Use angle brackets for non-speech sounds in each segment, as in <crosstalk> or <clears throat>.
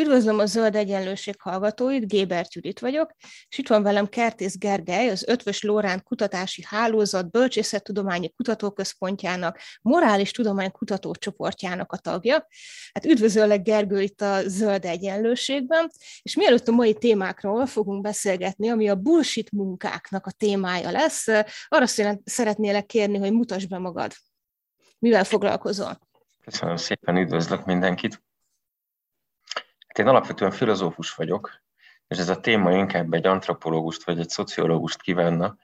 Üdvözlöm a Zöld Egyenlőség hallgatóit, Géber Judit vagyok, és itt van velem Kertész Gergely, az Ötvös Lórán Kutatási Hálózat Bölcsészettudományi Kutatóközpontjának, Morális Tudomány Kutatócsoportjának a tagja. Hát üdvözöllek Gergő itt a Zöld Egyenlőségben, és mielőtt a mai témákról fogunk beszélgetni, ami a bullshit munkáknak a témája lesz, arra szeretnélek kérni, hogy mutasd be magad. Mivel foglalkozol? Köszönöm szépen, üdvözlök mindenkit! Én alapvetően filozófus vagyok, és ez a téma inkább egy antropológust vagy egy szociológust kívánna.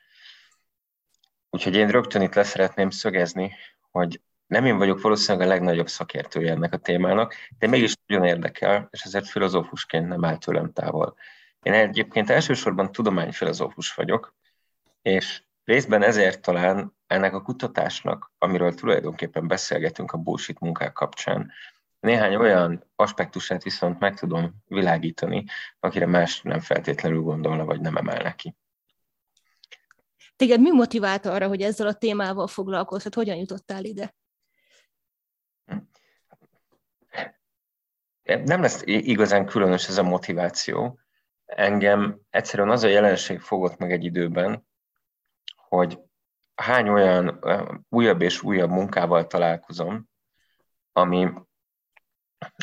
Úgyhogy én rögtön itt leszeretném szögezni, hogy nem én vagyok valószínűleg a legnagyobb szakértője ennek a témának, de mégis nagyon érdekel, és ezért filozófusként nem áll tőlem távol. Én egyébként elsősorban tudományfilozófus vagyok, és részben ezért talán ennek a kutatásnak, amiről tulajdonképpen beszélgetünk a bullshit munkák kapcsán, néhány olyan aspektusát viszont meg tudom világítani, akire más nem feltétlenül gondolna, vagy nem emel neki. Téged mi motiválta arra, hogy ezzel a témával foglalkozhat? Hogyan jutottál ide? Nem lesz igazán különös ez a motiváció. Engem egyszerűen az a jelenség fogott meg egy időben, hogy hány olyan újabb és újabb munkával találkozom, ami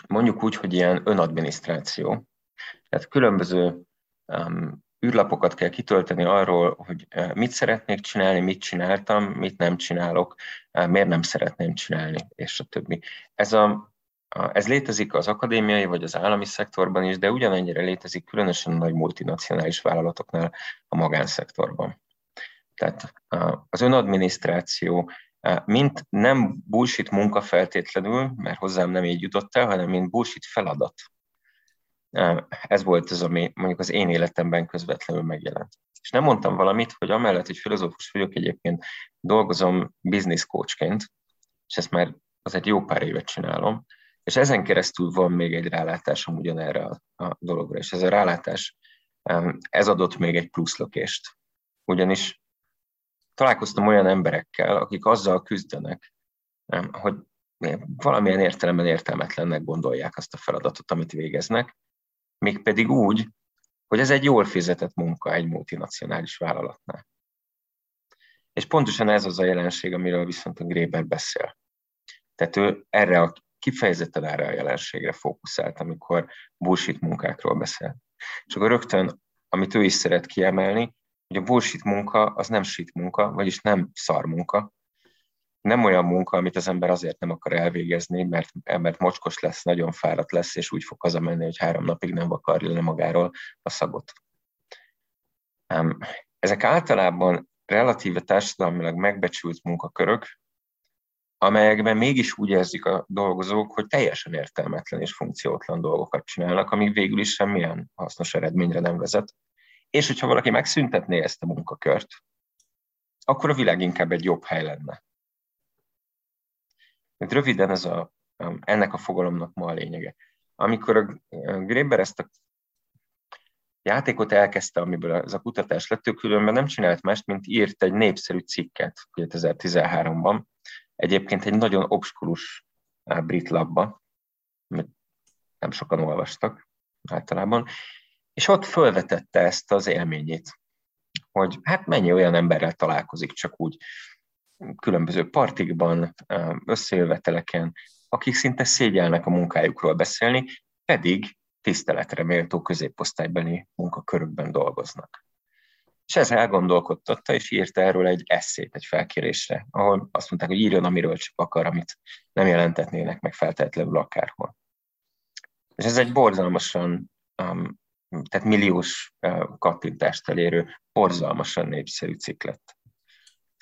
mondjuk úgy, hogy ilyen önadminisztráció. Tehát különböző um, űrlapokat kell kitölteni arról, hogy uh, mit szeretnék csinálni, mit csináltam, mit nem csinálok, uh, miért nem szeretném csinálni, és a többi. Ez, a, ez létezik az akadémiai vagy az állami szektorban is, de ugyanennyire létezik különösen nagy multinacionális vállalatoknál a magánszektorban. Tehát az önadminisztráció mint nem bullshit munka feltétlenül, mert hozzám nem így jutott el, hanem mint bullshit feladat. Ez volt az, ami mondjuk az én életemben közvetlenül megjelent. És nem mondtam valamit, hogy amellett, hogy filozófus vagyok, egyébként dolgozom business coachként, és ezt már az egy jó pár évet csinálom, és ezen keresztül van még egy rálátásom ugyanerre a, a dologra, és ez a rálátás, ez adott még egy pluszlökést. Ugyanis találkoztam olyan emberekkel, akik azzal küzdenek, hogy valamilyen értelemben értelmetlennek gondolják azt a feladatot, amit végeznek, mégpedig úgy, hogy ez egy jól fizetett munka egy multinacionális vállalatnál. És pontosan ez az a jelenség, amiről viszont a Gréber beszél. Tehát ő erre a kifejezetten erre a jelenségre fókuszált, amikor bullshit munkákról beszél. És akkor rögtön, amit ő is szeret kiemelni, hogy a bullshit munka az nem shit munka, vagyis nem szar munka, nem olyan munka, amit az ember azért nem akar elvégezni, mert, mert mocskos lesz, nagyon fáradt lesz, és úgy fog hazamenni, hogy három napig nem vakarja le magáról a szagot. Ezek általában relatíve társadalmilag megbecsült munkakörök, amelyekben mégis úgy érzik a dolgozók, hogy teljesen értelmetlen és funkciótlan dolgokat csinálnak, amíg végül is semmilyen hasznos eredményre nem vezet. És hogyha valaki megszüntetné ezt a munkakört, akkor a világ inkább egy jobb hely lenne. Tehát röviden ez a, ennek a fogalomnak ma a lényege. Amikor a Gréber ezt a játékot elkezdte, amiből ez a kutatás lett, ő különben nem csinált mást, mint írt egy népszerű cikket 2013-ban, egyébként egy nagyon obskurus brit labba, amit nem sokan olvastak általában, és ott fölvetette ezt az élményét, hogy hát mennyi olyan emberrel találkozik csak úgy különböző partikban, összejöveteleken, akik szinte szégyelnek a munkájukról beszélni, pedig tiszteletre méltó középosztálybeli munkakörökben dolgoznak. És ez elgondolkodtatta, és írta erről egy eszét, egy felkérésre, ahol azt mondták, hogy írjon, amiről csak akar, amit nem jelentetnének meg feltétlenül akárhol. És ez egy borzalmasan um, tehát milliós kattintást elérő, borzalmasan népszerű cikk lett.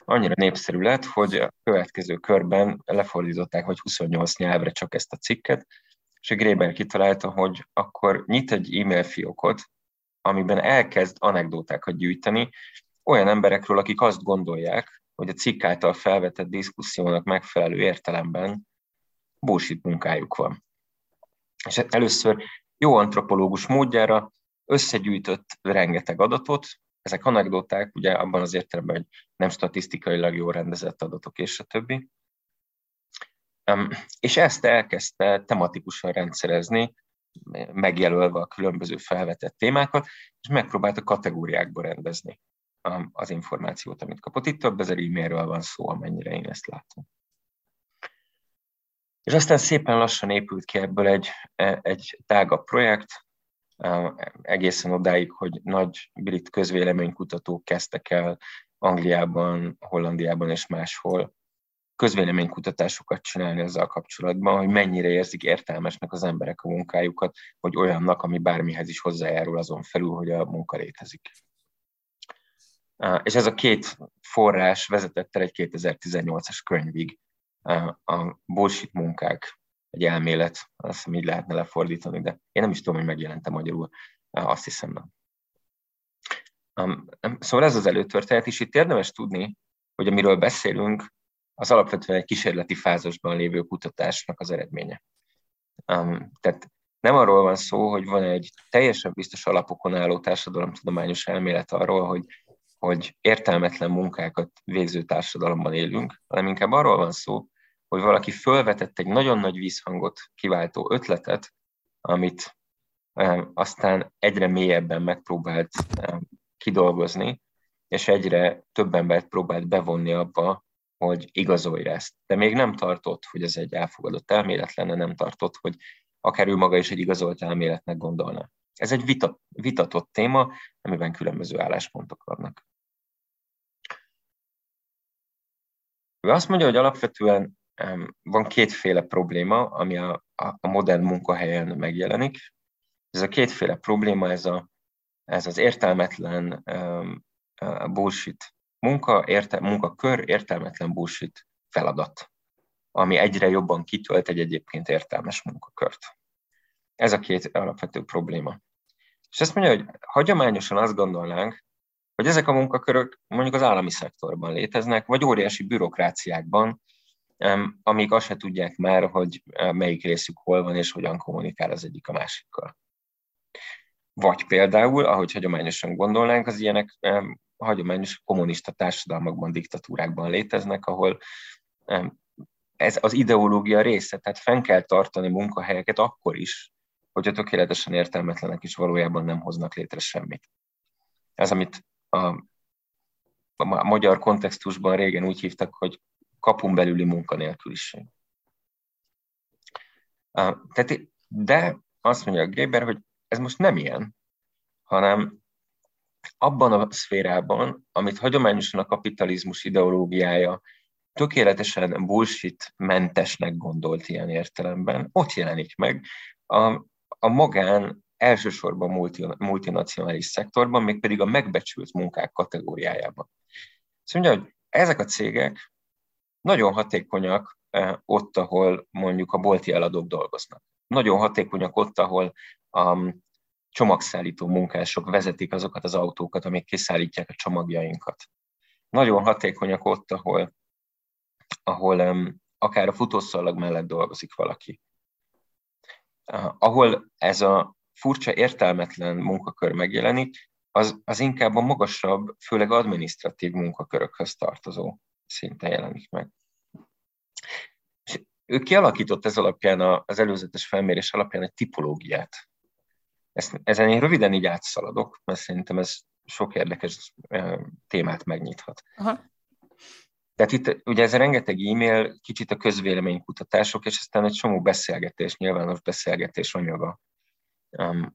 Annyira népszerű lett, hogy a következő körben lefordították, hogy 28 nyelvre csak ezt a cikket, és a Gréber kitalálta, hogy akkor nyit egy e-mail fiókot, amiben elkezd anekdótákat gyűjteni olyan emberekről, akik azt gondolják, hogy a cikk által felvetett diszkusziónak megfelelő értelemben bullshit munkájuk van. És először jó antropológus módjára összegyűjtött rengeteg adatot, ezek anekdoták, ugye abban az értelemben, hogy nem statisztikailag jól rendezett adatok, és a többi. És ezt elkezdte tematikusan rendszerezni, megjelölve a különböző felvetett témákat, és megpróbálta kategóriákba rendezni az információt, amit kapott. Itt több ezer e-mailről van szó, amennyire én ezt látom. És aztán szépen lassan épült ki ebből egy, egy tágabb projekt, egészen odáig, hogy nagy brit közvéleménykutatók kezdtek el Angliában, Hollandiában és máshol közvéleménykutatásokat csinálni ezzel kapcsolatban, hogy mennyire érzik értelmesnek az emberek a munkájukat, vagy olyannak, ami bármihez is hozzájárul azon felül, hogy a munka létezik. És ez a két forrás vezetett el egy 2018-as könyvig, a bullshit munkák, egy elmélet, azt hiszem így lehetne lefordítani, de én nem is tudom, hogy megjelente magyarul, azt hiszem nem. Szóval ez az előtörténet, és itt érdemes tudni, hogy amiről beszélünk, az alapvetően egy kísérleti fázisban lévő kutatásnak az eredménye. Tehát nem arról van szó, hogy van egy teljesen biztos alapokon álló társadalomtudományos elmélet arról, hogy, hogy értelmetlen munkákat végző társadalomban élünk, hanem inkább arról van szó, hogy valaki fölvetett egy nagyon nagy vízhangot kiváltó ötletet, amit um, aztán egyre mélyebben megpróbált um, kidolgozni, és egyre több embert próbált bevonni abba, hogy igazolja ezt. De még nem tartott, hogy ez egy elfogadott elmélet lenne, nem tartott, hogy akár ő maga is egy igazolt elméletnek gondolna. Ez egy vita, vitatott téma, amiben különböző álláspontok vannak. Ő azt mondja, hogy alapvetően van kétféle probléma, ami a, a modern munkahelyen megjelenik. Ez a kétféle probléma, ez, a, ez az értelmetlen bullshit munka, érte, munkakör, értelmetlen bullshit feladat, ami egyre jobban kitölt egy egyébként értelmes munkakört. Ez a két alapvető probléma. És ezt mondja, hogy hagyományosan azt gondolnánk, hogy ezek a munkakörök mondjuk az állami szektorban léteznek, vagy óriási bürokráciákban, amik azt se tudják már, hogy melyik részük hol van, és hogyan kommunikál az egyik a másikkal. Vagy például, ahogy hagyományosan gondolnánk, az ilyenek hagyományos kommunista társadalmakban, diktatúrákban léteznek, ahol ez az ideológia része, tehát fenn kell tartani munkahelyeket akkor is, hogyha tökéletesen értelmetlenek is valójában nem hoznak létre semmit. Ez, amit a, a magyar kontextusban régen úgy hívtak, hogy kapun belüli munkanélküliség. Tehát, de azt mondja a Géber, hogy ez most nem ilyen, hanem abban a szférában, amit hagyományosan a kapitalizmus ideológiája tökéletesen bullshit-mentesnek gondolt ilyen értelemben, ott jelenik meg a, a magán elsősorban multi, multinacionális szektorban, mégpedig a megbecsült munkák kategóriájában. Szóval mondja, hogy ezek a cégek nagyon hatékonyak eh, ott, ahol mondjuk a bolti eladók dolgoznak. Nagyon hatékonyak ott, ahol a csomagszállító munkások vezetik azokat az autókat, amik kiszállítják a csomagjainkat. Nagyon hatékonyak ott, ahol, ahol akár a futószalag mellett dolgozik valaki. Uh, ahol ez a furcsa, értelmetlen munkakör megjelenik, az, az inkább a magasabb, főleg administratív munkakörökhöz tartozó szinten jelenik meg. Ő kialakított ez alapján, az előzetes felmérés alapján egy tipológiát, ezt, ezen én röviden így átszaladok, mert szerintem ez sok érdekes témát megnyithat. Aha. Tehát itt ugye ez a rengeteg e-mail, kicsit a közvéleménykutatások, és aztán egy csomó beszélgetés, nyilvános beszélgetés anyaga,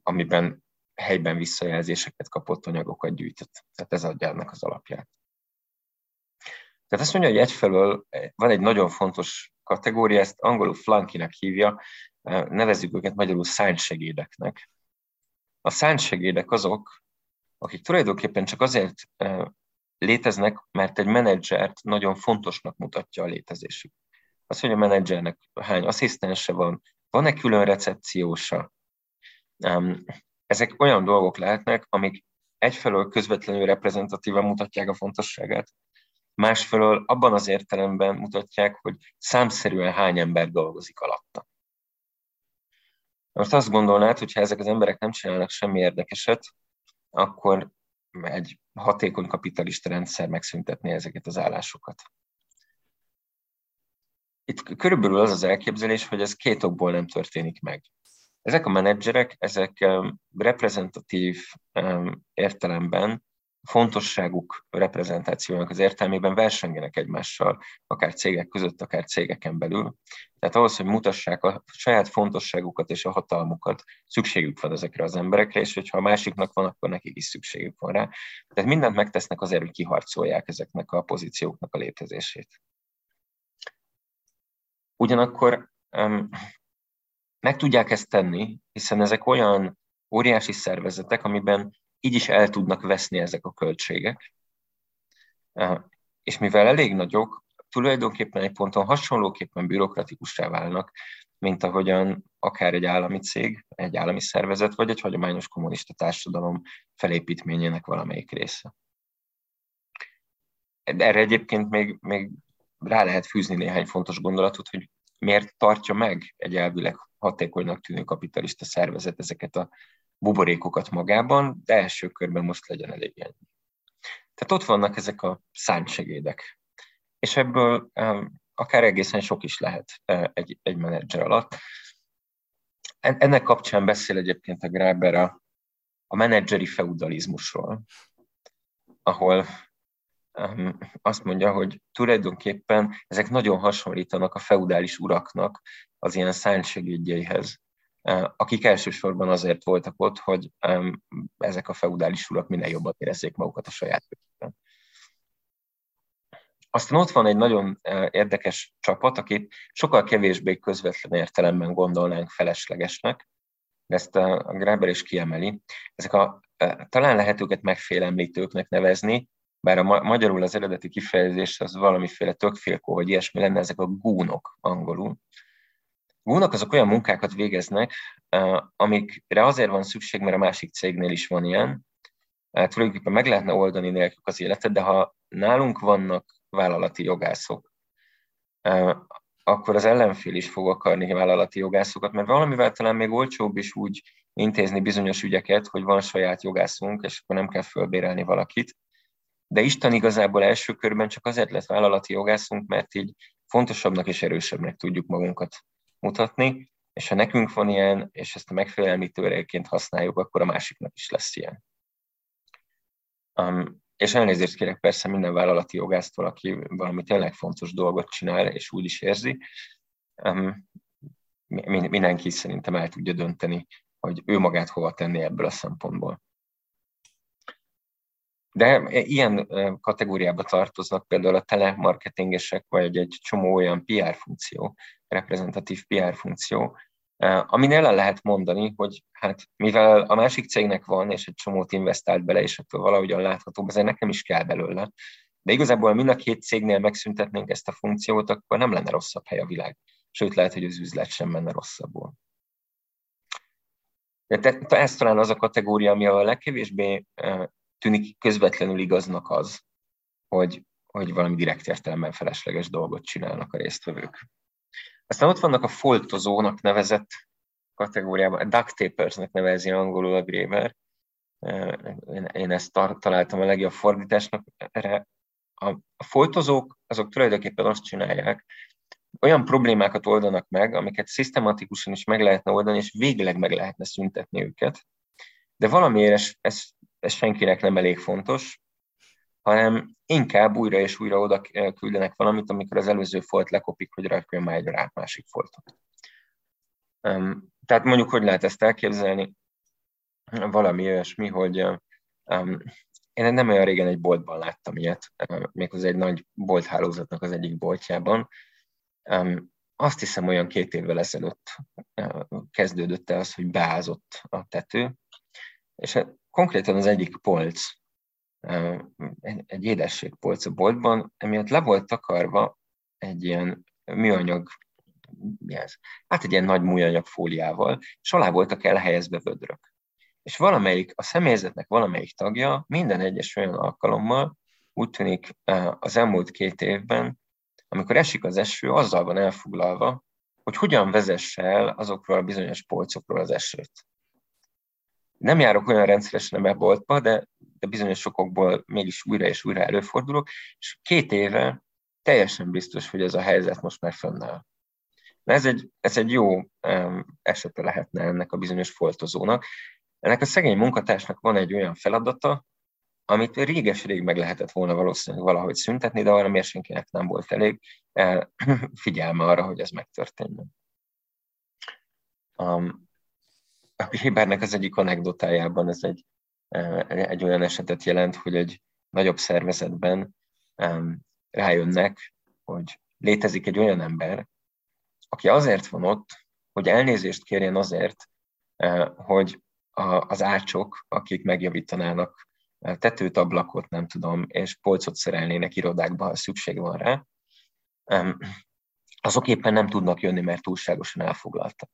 amiben helyben visszajelzéseket kapott, anyagokat gyűjtött. Tehát ez adja ennek az alapját. Tehát azt mondja, hogy egyfelől van egy nagyon fontos kategória, ezt angolul flunkinek hívja, nevezzük őket magyarul szánysegédeknek. A szántsegédek azok, akik tulajdonképpen csak azért léteznek, mert egy menedzsert nagyon fontosnak mutatja a létezésük. Az, hogy a menedzsernek hány asszisztense van, van-e külön recepciósa. Ezek olyan dolgok lehetnek, amik egyfelől közvetlenül reprezentatívan mutatják a fontosságát másfelől abban az értelemben mutatják, hogy számszerűen hány ember dolgozik alatta. Most azt gondolnád, hogy ha ezek az emberek nem csinálnak semmi érdekeset, akkor egy hatékony kapitalista rendszer megszüntetné ezeket az állásokat. Itt körülbelül az az elképzelés, hogy ez két okból nem történik meg. Ezek a menedzserek, ezek reprezentatív értelemben fontosságuk reprezentációnak az értelmében versengenek egymással, akár cégek között, akár cégeken belül. Tehát ahhoz, hogy mutassák a saját fontosságukat és a hatalmukat, szükségük van ezekre az emberekre, és hogyha a másiknak van, akkor nekik is szükségük van rá. Tehát mindent megtesznek azért, hogy kiharcolják ezeknek a pozícióknak a létezését. Ugyanakkor um, meg tudják ezt tenni, hiszen ezek olyan óriási szervezetek, amiben így is el tudnak veszni ezek a költségek. És mivel elég nagyok, tulajdonképpen egy ponton hasonlóképpen bürokratikussá válnak, mint ahogyan akár egy állami cég, egy állami szervezet, vagy egy hagyományos kommunista társadalom felépítményének valamelyik része. Erre egyébként még, még rá lehet fűzni néhány fontos gondolatot, hogy miért tartja meg egy elvileg hatékonynak tűnő kapitalista szervezet ezeket a buborékokat magában, de első körben most legyen elég ennyi. Tehát ott vannak ezek a szántsegédek. És ebből akár egészen sok is lehet uh, egy, egy menedzser alatt. Ennek kapcsán beszél egyébként a Graeber a, a menedzseri feudalizmusról, ahol azt mondja, hogy tulajdonképpen ezek nagyon hasonlítanak a feudális uraknak az ilyen szántsegédjeihez akik elsősorban azért voltak ott, hogy ezek a feudális urak minél jobban érezzék magukat a saját körükben. Aztán ott van egy nagyon érdekes csapat, akit sokkal kevésbé közvetlen értelemben gondolnánk feleslegesnek, ezt a Graeber is kiemeli. Ezek a, talán lehet őket megfélemlítőknek nevezni, bár a magyarul az eredeti kifejezés az valamiféle tökfélkó, hogy ilyesmi lenne, ezek a gúnok angolul. Gúnak azok olyan munkákat végeznek, amikre azért van szükség, mert a másik cégnél is van ilyen. Tulajdonképpen meg lehetne oldani nélkül az életet, de ha nálunk vannak vállalati jogászok, akkor az ellenfél is fog akarni vállalati jogászokat, mert valamivel talán még olcsóbb is úgy intézni bizonyos ügyeket, hogy van saját jogászunk, és akkor nem kell fölbérelni valakit. De Isten igazából első körben csak azért lett vállalati jogászunk, mert így fontosabbnak és erősebbnek tudjuk magunkat mutatni, és ha nekünk van ilyen, és ezt a megfélemlítőreként használjuk, akkor a másiknak is lesz ilyen. Um, és elnézést kérek persze minden vállalati jogásztól, aki valami tényleg fontos dolgot csinál, és úgy is érzi. Um, mindenki szerintem el tudja dönteni, hogy ő magát hova tenni ebből a szempontból. De ilyen kategóriába tartoznak például a telemarketingesek, vagy egy csomó olyan PR funkció, reprezentatív PR funkció, aminél el lehet mondani, hogy hát mivel a másik cégnek van, és egy csomót investált bele, és akkor valahogyan látható, azért nekem is kell belőle. De igazából mind a két cégnél megszüntetnénk ezt a funkciót, akkor nem lenne rosszabb hely a világ. Sőt, lehet, hogy az üzlet sem menne rosszabbul. De ez talán az a kategória, ami a legkevésbé tűnik közvetlenül igaznak az, hogy, hogy valami direkt értelemben felesleges dolgot csinálnak a résztvevők. Aztán ott vannak a foltozónak nevezett kategóriában, a duct tapersnek nevezi angolul a Gréber. Én ezt találtam a legjobb fordításnak erre. A, foltozók azok tulajdonképpen azt csinálják, olyan problémákat oldanak meg, amiket szisztematikusan is meg lehetne oldani, és végleg meg lehetne szüntetni őket. De valamiért ez, ez, ez senkinek nem elég fontos, hanem inkább újra és újra oda küldenek valamit, amikor az előző folt lekopik, hogy rakjon már egy rá másik foltot. Tehát mondjuk, hogy lehet ezt elképzelni? Valami olyasmi, hogy én nem olyan régen egy boltban láttam ilyet, méghozzá egy nagy bolthálózatnak az egyik boltjában. Azt hiszem, olyan két évvel ezelőtt kezdődött el az, hogy beázott a tető, és hát konkrétan az egyik polc egy édességpolc a boltban, emiatt le volt takarva egy ilyen műanyag, mi ez? Hát egy ilyen nagy műanyag fóliával, és alá voltak elhelyezve vödrök. És valamelyik, a személyzetnek valamelyik tagja minden egyes olyan alkalommal úgy tűnik az elmúlt két évben, amikor esik az eső, azzal van elfoglalva, hogy hogyan vezesse el azokról a bizonyos polcokról az esőt. Nem járok olyan rendszeresen a boltba, de, de bizonyos sokokból mégis újra és újra előfordulok, és két éve teljesen biztos, hogy ez a helyzet most már fönnáll. Ez egy, ez egy jó esete lehetne ennek a bizonyos foltozónak. Ennek a szegény munkatársnak van egy olyan feladata, amit réges-rég meg lehetett volna valószínűleg valahogy szüntetni, de arra miért senkinek nem volt elég eh, <clears throat> figyelme arra, hogy ez megtörténjen. Um, a Hébernek az egyik anekdotájában ez egy, egy olyan esetet jelent, hogy egy nagyobb szervezetben um, rájönnek, hogy létezik egy olyan ember, aki azért van ott, hogy elnézést kérjen azért, eh, hogy az ácsok, akik megjavítanának tetőt, ablakot, nem tudom, és polcot szerelnének irodákba, ha szükség van rá, azok éppen nem tudnak jönni, mert túlságosan elfoglaltak.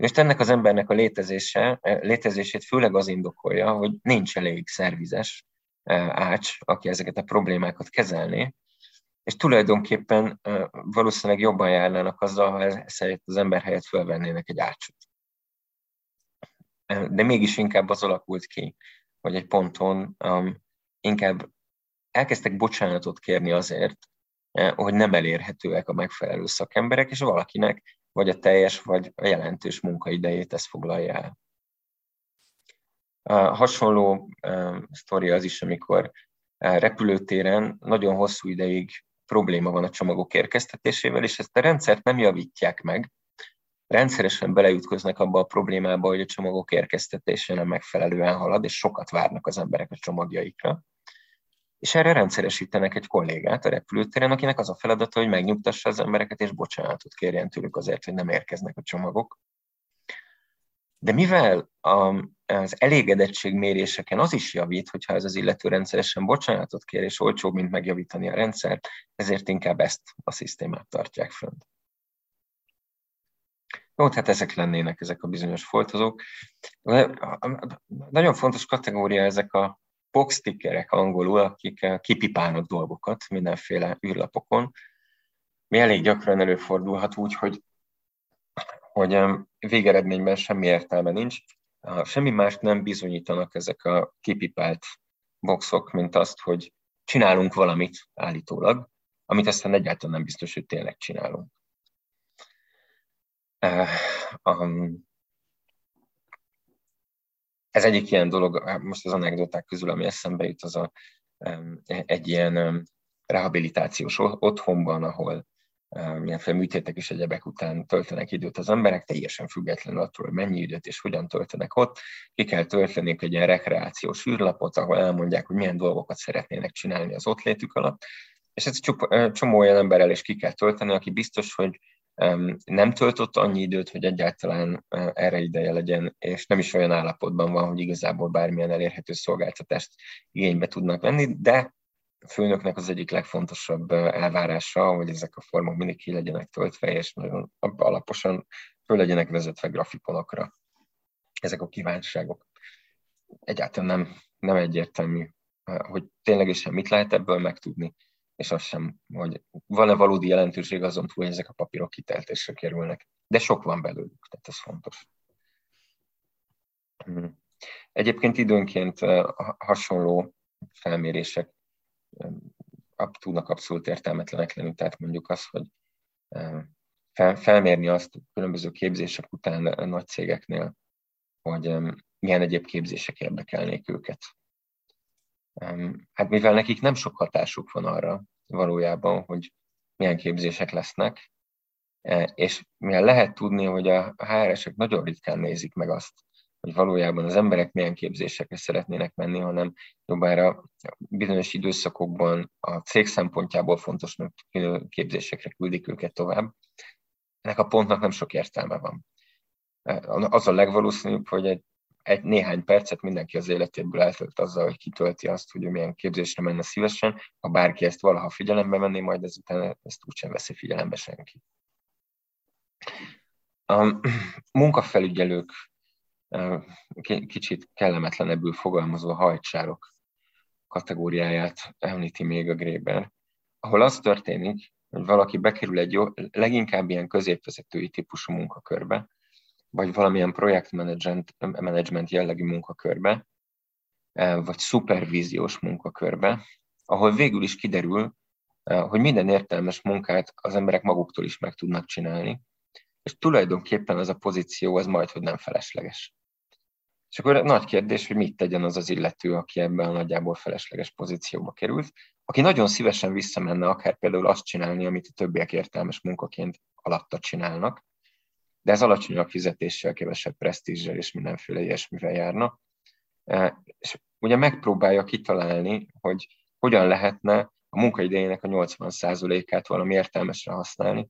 És ennek az embernek a létezése, létezését főleg az indokolja, hogy nincs elég szervizes ács, aki ezeket a problémákat kezelné, és tulajdonképpen valószínűleg jobban járnának azzal, ha ezt az ember helyett fölvennének egy ácsot. De mégis inkább az alakult ki, hogy egy ponton um, inkább elkezdtek bocsánatot kérni azért, eh, hogy nem elérhetőek a megfelelő szakemberek, és valakinek vagy a teljes, vagy a jelentős munkaidejét ez foglalja el. Hasonló sztori az is, amikor repülőtéren nagyon hosszú ideig probléma van a csomagok érkeztetésével, és ezt a rendszert nem javítják meg, rendszeresen beleütköznek abba a problémába, hogy a csomagok érkeztetése nem megfelelően halad, és sokat várnak az emberek a csomagjaikra. És erre rendszeresítenek egy kollégát a repülőtéren, akinek az a feladata, hogy megnyugtassa az embereket, és bocsánatot kérjen tőlük azért, hogy nem érkeznek a csomagok. De mivel az elégedetségméréseken az is javít, hogyha ez az illető rendszeresen bocsánatot kér, és olcsóbb, mint megjavítani a rendszert, ezért inkább ezt a szisztémát tartják fönt. Jó, hát ezek lennének ezek a bizonyos foltozók. Nagyon fontos kategória ezek a boxtickerek angolul, akik eh, kipipálnak dolgokat mindenféle űrlapokon. Mi elég gyakran előfordulhat úgy, hogy, hogy végeredményben semmi értelme nincs. Semmi más nem bizonyítanak ezek a kipipált boxok, mint azt, hogy csinálunk valamit állítólag, amit aztán egyáltalán nem biztos, hogy tényleg csinálunk. Um, ez egyik ilyen dolog, most az anekdoták közül, ami eszembe jut, az a, egy ilyen rehabilitációs otthonban, ahol mindenféle műtétek és egyebek után töltenek időt az emberek, teljesen függetlenül attól, hogy mennyi időt és hogyan töltenek ott. Ki kell tölteni egy ilyen rekreációs űrlapot, ahol elmondják, hogy milyen dolgokat szeretnének csinálni az ott létük alatt. És ez csomó olyan emberrel is ki kell tölteni, aki biztos, hogy nem töltött annyi időt, hogy egyáltalán erre ideje legyen, és nem is olyan állapotban van, hogy igazából bármilyen elérhető szolgáltatást igénybe tudnak venni, de a főnöknek az egyik legfontosabb elvárása, hogy ezek a formok mindig ki legyenek töltve, és nagyon alaposan föl legyenek vezetve grafikonokra ezek a kívánságok. Egyáltalán nem, nem egyértelmű, hogy ténylegesen mit lehet ebből megtudni és az sem, hogy van-e valódi jelentőség azon túl, hogy ezek a papírok kiteltésre kerülnek. De sok van belőlük, tehát ez fontos. Hmm. Egyébként időnként hasonló felmérések tudnak abszolút értelmetlenek lenni, tehát mondjuk az, hogy felmérni azt különböző képzések után nagy cégeknél, hogy milyen egyéb képzések érdekelnék őket. Hát mivel nekik nem sok hatásuk van arra valójában, hogy milyen képzések lesznek, e, és mivel lehet tudni, hogy a HR-esek nagyon ritkán nézik meg azt, hogy valójában az emberek milyen képzésekre szeretnének menni, hanem jobbára bizonyos időszakokban a cég szempontjából fontos képzésekre küldik őket tovább. Ennek a pontnak nem sok értelme van. E, az a legvalószínűbb, hogy egy egy néhány percet mindenki az életéből eltölt azzal, hogy kitölti azt, hogy milyen képzésre menne szívesen, ha bárki ezt valaha figyelembe venné, majd ezután ezt úgysem veszi figyelembe senki. A munkafelügyelők, kicsit kellemetlenebbül fogalmazó hajtsárok kategóriáját említi még a Gréber, ahol az történik, hogy valaki bekerül egy jó, leginkább ilyen középvezetői típusú munkakörbe, vagy valamilyen projektmenedzsment jellegű munkakörbe, vagy szupervíziós munkakörbe, ahol végül is kiderül, hogy minden értelmes munkát az emberek maguktól is meg tudnak csinálni, és tulajdonképpen ez a pozíció az majd, hogy nem felesleges. És akkor nagy kérdés, hogy mit tegyen az az illető, aki ebben a nagyjából felesleges pozícióba került, aki nagyon szívesen visszamenne akár például azt csinálni, amit a többiek értelmes munkaként alatta csinálnak, de ez alacsonyabb fizetéssel, kevesebb presztízsel és mindenféle ilyesmivel járna. És ugye megpróbálja kitalálni, hogy hogyan lehetne a munkaidejének a 80%-át valami értelmesre használni,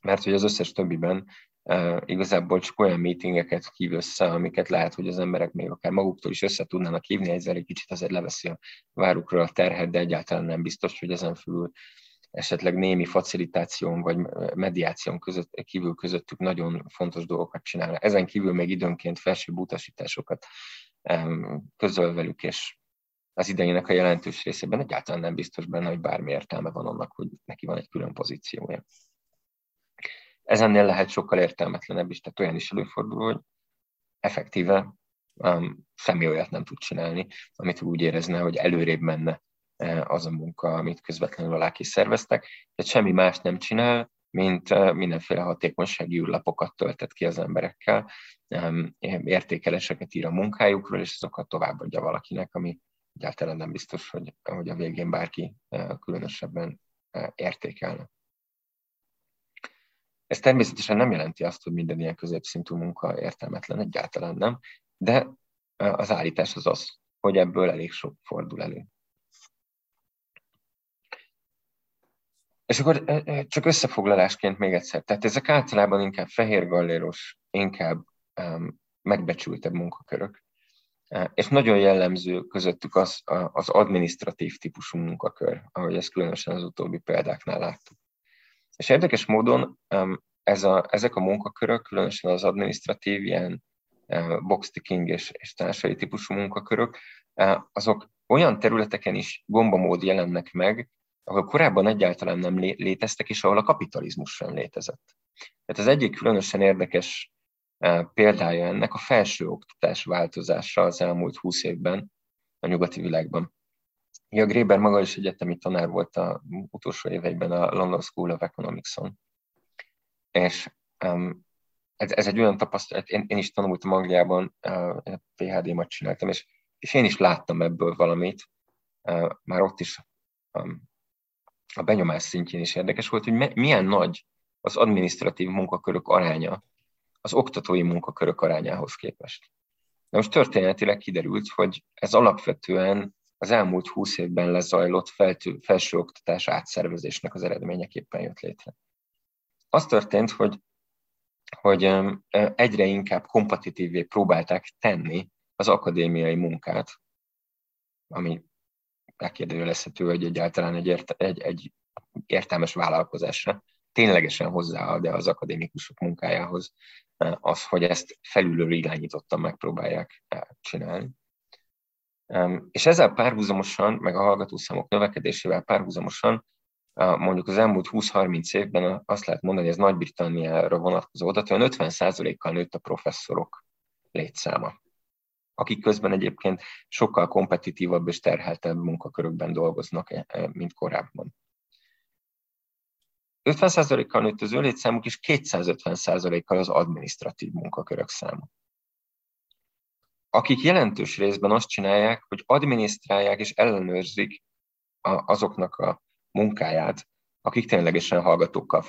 mert hogy az összes többiben uh, igazából csak olyan meetingeket hív össze, amiket lehet, hogy az emberek még akár maguktól is össze tudnának hívni, ezzel egy kicsit azért leveszi a várukról a terhet, de egyáltalán nem biztos, hogy ezen felül esetleg némi facilitáción vagy mediáción között, kívül közöttük nagyon fontos dolgokat csinál. Ezen kívül még időnként felsőbb utasításokat közöl velük, és az idejének a jelentős részében egyáltalán nem biztos benne, hogy bármi értelme van annak, hogy neki van egy külön pozíciója. Ezennél lehet sokkal értelmetlenebb is, tehát olyan is előfordul, hogy effektíve um, semmi olyat nem tud csinálni, amit úgy érezne, hogy előrébb menne az a munka, amit közvetlenül alá szerveztek. Tehát semmi más nem csinál, mint uh, mindenféle hatékonysági űrlapokat töltett ki az emberekkel, um, értékeléseket ír a munkájukról, és azokat továbbadja valakinek, ami egyáltalán nem biztos, hogy, hogy a végén bárki különösebben értékelne. Ez természetesen nem jelenti azt, hogy minden ilyen középszintű munka értelmetlen, egyáltalán nem, de az állítás az az, hogy ebből elég sok fordul elő. És akkor csak összefoglalásként még egyszer. Tehát ezek általában inkább fehér galléros, inkább um, megbecsültebb munkakörök. És nagyon jellemző közöttük az, az administratív típusú munkakör, ahogy ezt különösen az utóbbi példáknál láttuk. És érdekes módon ez a, ezek a munkakörök, különösen az administratív, ilyen boxticking és, és társai típusú munkakörök, azok olyan területeken is gombamód jelennek meg, ahol korábban egyáltalán nem léteztek, és ahol a kapitalizmus sem létezett. Tehát az egyik különösen érdekes példája ennek a felsőoktatás változása az elmúlt húsz évben a nyugati világban. Ja, Gréber maga is egyetemi tanár volt a utolsó éveiben a London School of Economics-on. És um, ez, ez egy olyan tapasztalat, én, én is tanultam Angliában, uh, PHD-mat csináltam, és, és én is láttam ebből valamit, uh, már ott is um, a benyomás szintjén is érdekes volt, hogy milyen nagy az administratív munkakörök aránya az oktatói munkakörök arányához képest. De most történetileg kiderült, hogy ez alapvetően az elmúlt húsz évben lezajlott felsőoktatás átszervezésnek az eredményeképpen jött létre. Az történt, hogy, hogy egyre inkább kompetitívvé próbálták tenni az akadémiai munkát, ami megkérdőjelezhető, hogy egyáltalán egy, ért, egy, egy értelmes vállalkozásra ténylegesen hozzáad-e az akadémikusok munkájához az, hogy ezt felülről irányítottan megpróbálják csinálni. És ezzel párhuzamosan, meg a hallgatószámok növekedésével párhuzamosan, mondjuk az elmúlt 20-30 évben azt lehet mondani, hogy ez Nagy-Britanniára vonatkozó adat, hogy 50%-kal nőtt a professzorok létszáma, akik közben egyébként sokkal kompetitívabb és terheltebb munkakörökben dolgoznak, e, e, mint korábban. 50%-kal nőtt az ő létszámuk, és 250%-kal az administratív munkakörök száma akik jelentős részben azt csinálják, hogy adminisztrálják és ellenőrzik a, azoknak a munkáját, akik ténylegesen hallgatókkal,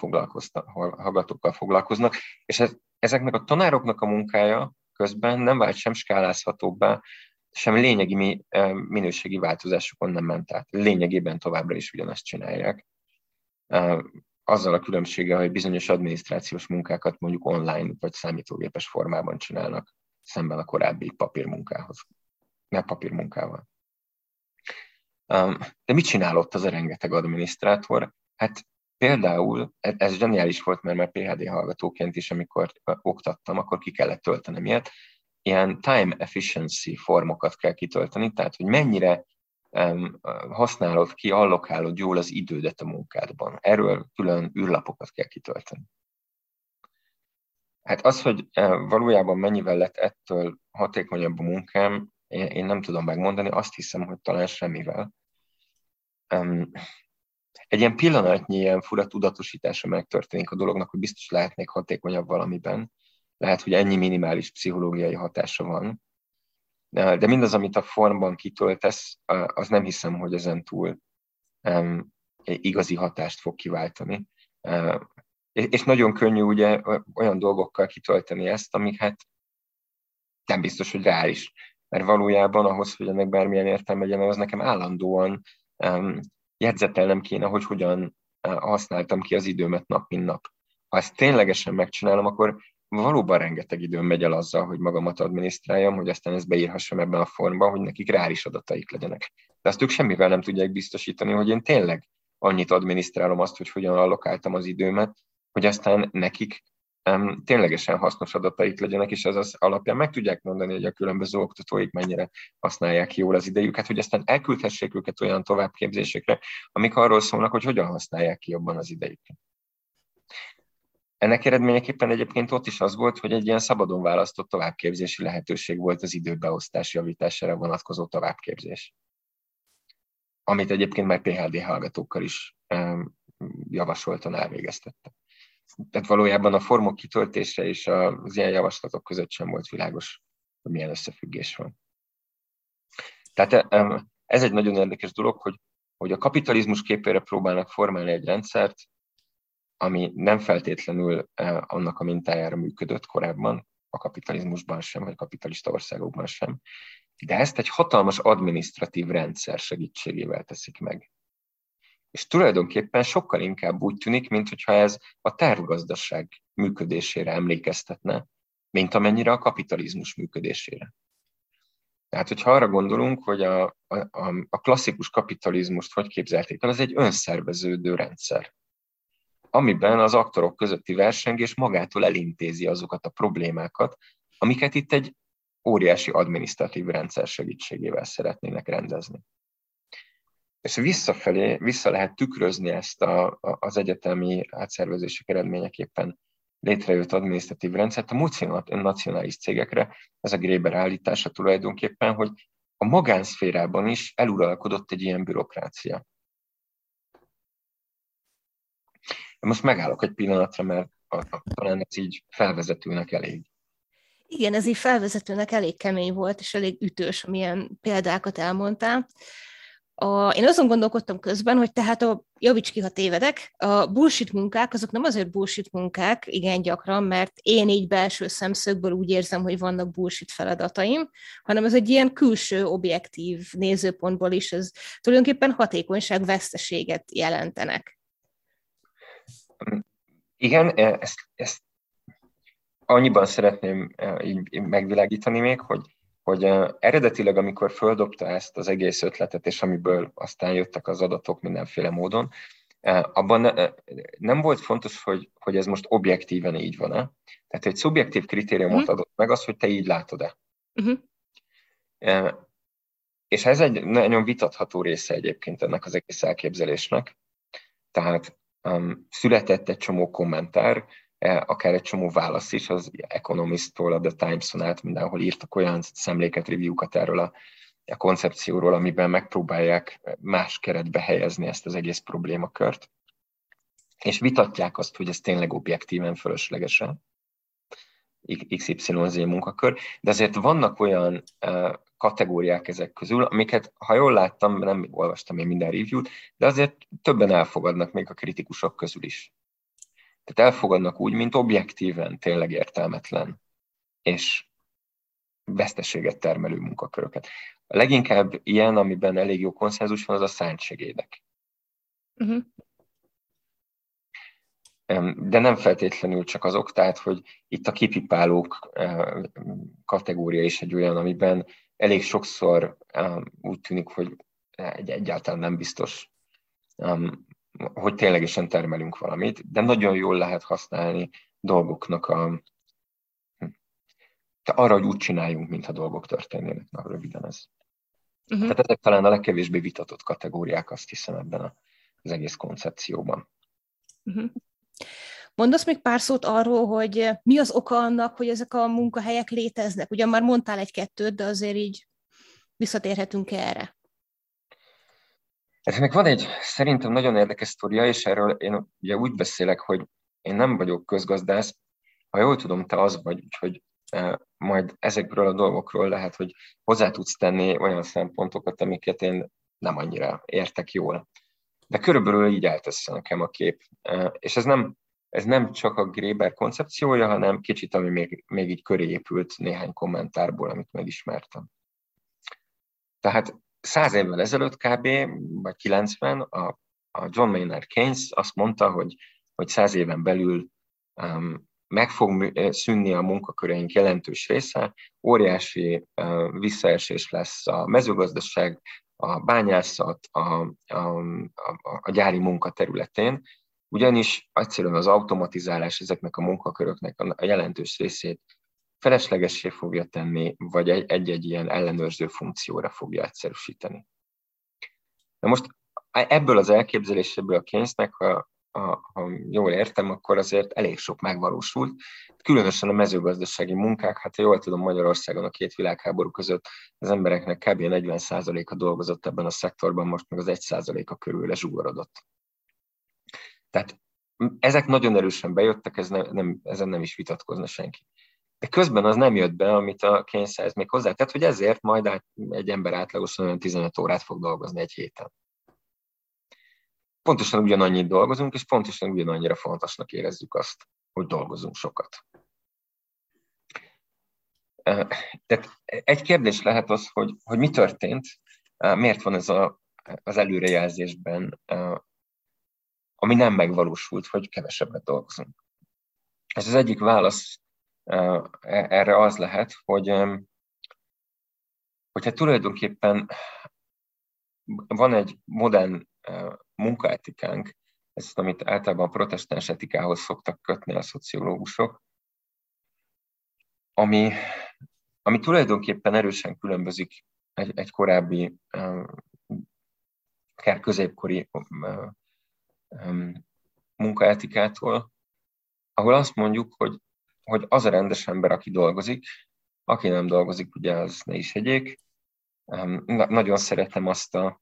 hallgatókkal foglalkoznak, és ez, ezeknek a tanároknak a munkája közben nem vált sem skálázhatóbbá, sem lényegi minőségi változásokon nem ment át. Lényegében továbbra is ugyanazt csinálják. Azzal a különbséggel, hogy bizonyos adminisztrációs munkákat mondjuk online vagy számítógépes formában csinálnak szemben a korábbi papírmunkához, nem papírmunkával. De mit csinálott az a rengeteg adminisztrátor? Hát például, e, ez zseniális volt, mert már PHD hallgatóként is, amikor oktattam, akkor ki kellett töltenem ilyet, ilyen time efficiency formokat kell kitölteni, tehát hogy mennyire használod ki, allokálod jól az idődet a munkádban. Erről külön űrlapokat kell kitölteni. Hát az, hogy valójában mennyivel lett ettől hatékonyabb a munkám, én nem tudom megmondani, azt hiszem, hogy talán semmivel. Egy ilyen pillanatnyi ilyen fura tudatosítása megtörténik a dolognak, hogy biztos lehetnék hatékonyabb valamiben. Lehet, hogy ennyi minimális pszichológiai hatása van, de mindaz, amit a formban kitöltesz, az nem hiszem, hogy ezen túl igazi hatást fog kiváltani. És nagyon könnyű ugye olyan dolgokkal kitölteni ezt, amik hát nem biztos, hogy reális. Mert valójában ahhoz, hogy ennek bármilyen értelme legyen, az nekem állandóan jegyzetelnem kéne, hogy hogyan használtam ki az időmet nap, mint nap. Ha ezt ténylegesen megcsinálom, akkor valóban rengeteg időm megy el azzal, hogy magamat adminisztráljam, hogy aztán ezt beírhassam ebben a formban, hogy nekik reális adataik legyenek. De azt ők semmivel nem tudják biztosítani, hogy én tényleg annyit adminisztrálom azt, hogy hogyan allokáltam az időmet, hogy aztán nekik um, ténylegesen hasznos adataik legyenek, és ez az alapján meg tudják mondani, hogy a különböző oktatóik mennyire használják jól az idejüket, hogy aztán elküldhessék őket olyan továbbképzésekre, amik arról szólnak, hogy hogyan használják ki jobban az idejüket. Ennek eredményeképpen egyébként ott is az volt, hogy egy ilyen szabadon választott továbbképzési lehetőség volt az időbeosztás javítására vonatkozó továbbképzés. Amit egyébként már PHD hallgatókkal is javasoltan elvégeztettek. Tehát valójában a formok kitöltése és az ilyen javaslatok között sem volt világos, hogy milyen összefüggés van. Tehát ez egy nagyon érdekes dolog, hogy, hogy a kapitalizmus képére próbálnak formálni egy rendszert, ami nem feltétlenül eh, annak a mintájára működött korábban, a kapitalizmusban sem, vagy kapitalista országokban sem, de ezt egy hatalmas administratív rendszer segítségével teszik meg. És tulajdonképpen sokkal inkább úgy tűnik, mintha ez a tervgazdaság működésére emlékeztetne, mint amennyire a kapitalizmus működésére. Tehát, hogyha arra gondolunk, hogy a, a, a klasszikus kapitalizmust hogy képzelték el, az egy önszerveződő rendszer amiben az aktorok közötti versengés magától elintézi azokat a problémákat, amiket itt egy óriási adminisztratív rendszer segítségével szeretnének rendezni. És visszafelé, vissza lehet tükrözni ezt a, a, az egyetemi átszervezések eredményeképpen létrejött adminisztratív rendszert a multinacionális cégekre, ez a Gréber állítása tulajdonképpen, hogy a magánszférában is eluralkodott egy ilyen bürokrácia. Most megállok egy pillanatra, mert talán ez így felvezetőnek elég. Igen, ez így felvezetőnek elég kemény volt, és elég ütős, amilyen példákat elmondtál. A, én azon gondolkodtam közben, hogy tehát a, javíts ki, ha tévedek, a bullshit munkák, azok nem azért bullshit munkák, igen gyakran, mert én így belső szemszögből úgy érzem, hogy vannak bullshit feladataim, hanem ez egy ilyen külső, objektív nézőpontból is, ez tulajdonképpen hatékonyság veszteséget jelentenek. Igen, e, ezt, ezt annyiban szeretném e, megvilágítani még, hogy, hogy eredetileg, amikor földobta ezt az egész ötletet, és amiből aztán jöttek az adatok mindenféle módon, abban nem volt fontos, hogy, hogy ez most objektíven így van-e. Tehát egy szubjektív kritériumot uh-huh. adott meg az, hogy te így látod-e. Uh-huh. És ez egy nagyon vitatható része egyébként ennek az egész elképzelésnek. Tehát um, született egy csomó kommentár, akár egy csomó válasz is, az Economist-tól, a The Times-on át mindenhol írtak olyan szemléket, review-kat erről a, a koncepcióról, amiben megpróbálják más keretbe helyezni ezt az egész problémakört, és vitatják azt, hogy ez tényleg objektíven fölöslegesen. XYZ munkakör, de azért vannak olyan uh, kategóriák ezek közül, amiket, ha jól láttam, nem olvastam én minden review-t, de azért többen elfogadnak még a kritikusok közül is. Tehát elfogadnak úgy, mint objektíven tényleg értelmetlen és veszteséget termelő munkaköröket. A leginkább ilyen, amiben elég jó konszenzus van, az a szántsegédek. Uh-huh de nem feltétlenül csak azok, tehát hogy itt a kipipálók kategória is egy olyan, amiben elég sokszor úgy tűnik, hogy egy egyáltalán nem biztos, hogy ténylegesen termelünk valamit, de nagyon jól lehet használni dolgoknak a arra, hogy úgy csináljunk, mintha dolgok történnének. Na, röviden ez. Uh-huh. Tehát ezek talán a legkevésbé vitatott kategóriák, azt hiszem ebben az egész koncepcióban. Uh-huh. Mondasz még pár szót arról, hogy mi az oka annak, hogy ezek a munkahelyek léteznek? Ugyan már mondtál egy-kettőt, de azért így visszatérhetünk erre. Ennek van egy szerintem nagyon érdekes sztoria, és erről én ugye úgy beszélek, hogy én nem vagyok közgazdász, ha jól tudom, te az vagy, úgyhogy e, majd ezekről a dolgokról lehet, hogy hozzá tudsz tenni olyan szempontokat, amiket én nem annyira értek jól. De körülbelül így eltesz nekem a kép. E, és ez nem, ez nem csak a Gréber koncepciója, hanem kicsit, ami még, még így köré épült néhány kommentárból, amit megismertem. Tehát száz évvel ezelőtt kb. vagy 90 a, a John Maynard Keynes azt mondta, hogy, hogy száz éven belül um, meg fog szűnni a munkaköreink jelentős része, óriási uh, visszaesés lesz a mezőgazdaság, a bányászat, a, a, a, a gyári munka területén, ugyanis egyszerűen az automatizálás ezeknek a munkaköröknek a jelentős részét feleslegessé fogja tenni, vagy egy-egy ilyen ellenőrző funkcióra fogja egyszerűsíteni. Na most ebből az elképzeléséből a Keynesnek, ha, ha, ha jól értem, akkor azért elég sok megvalósult. Különösen a mezőgazdasági munkák, hát jól tudom, Magyarországon a két világháború között az embereknek kb. 40%-a dolgozott ebben a szektorban, most meg az 1%-a körül lezsugorodott. Tehát ezek nagyon erősen bejöttek, ez ne, nem, ezen nem is vitatkozna senki. De közben az nem jött be, amit a kényszer még hozzátett, hogy ezért majd egy ember átlagosan olyan 15 órát fog dolgozni egy héten. Pontosan ugyanannyit dolgozunk, és pontosan ugyanannyira fontosnak érezzük azt, hogy dolgozunk sokat. Tehát egy kérdés lehet az, hogy, hogy mi történt, miért van ez a, az előrejelzésben, ami nem megvalósult, hogy kevesebbet dolgozunk. Ez az egyik válasz erre az lehet, hogy hogyha tulajdonképpen van egy modern munkaetikánk, ezt, amit általában a protestáns etikához szoktak kötni a szociológusok, ami, ami tulajdonképpen erősen különbözik egy, egy korábbi, akár középkori munkaetikától, ahol azt mondjuk, hogy hogy az a rendes ember, aki dolgozik, aki nem dolgozik, ugye az ne is hegyék. Na, nagyon szeretem azt, a,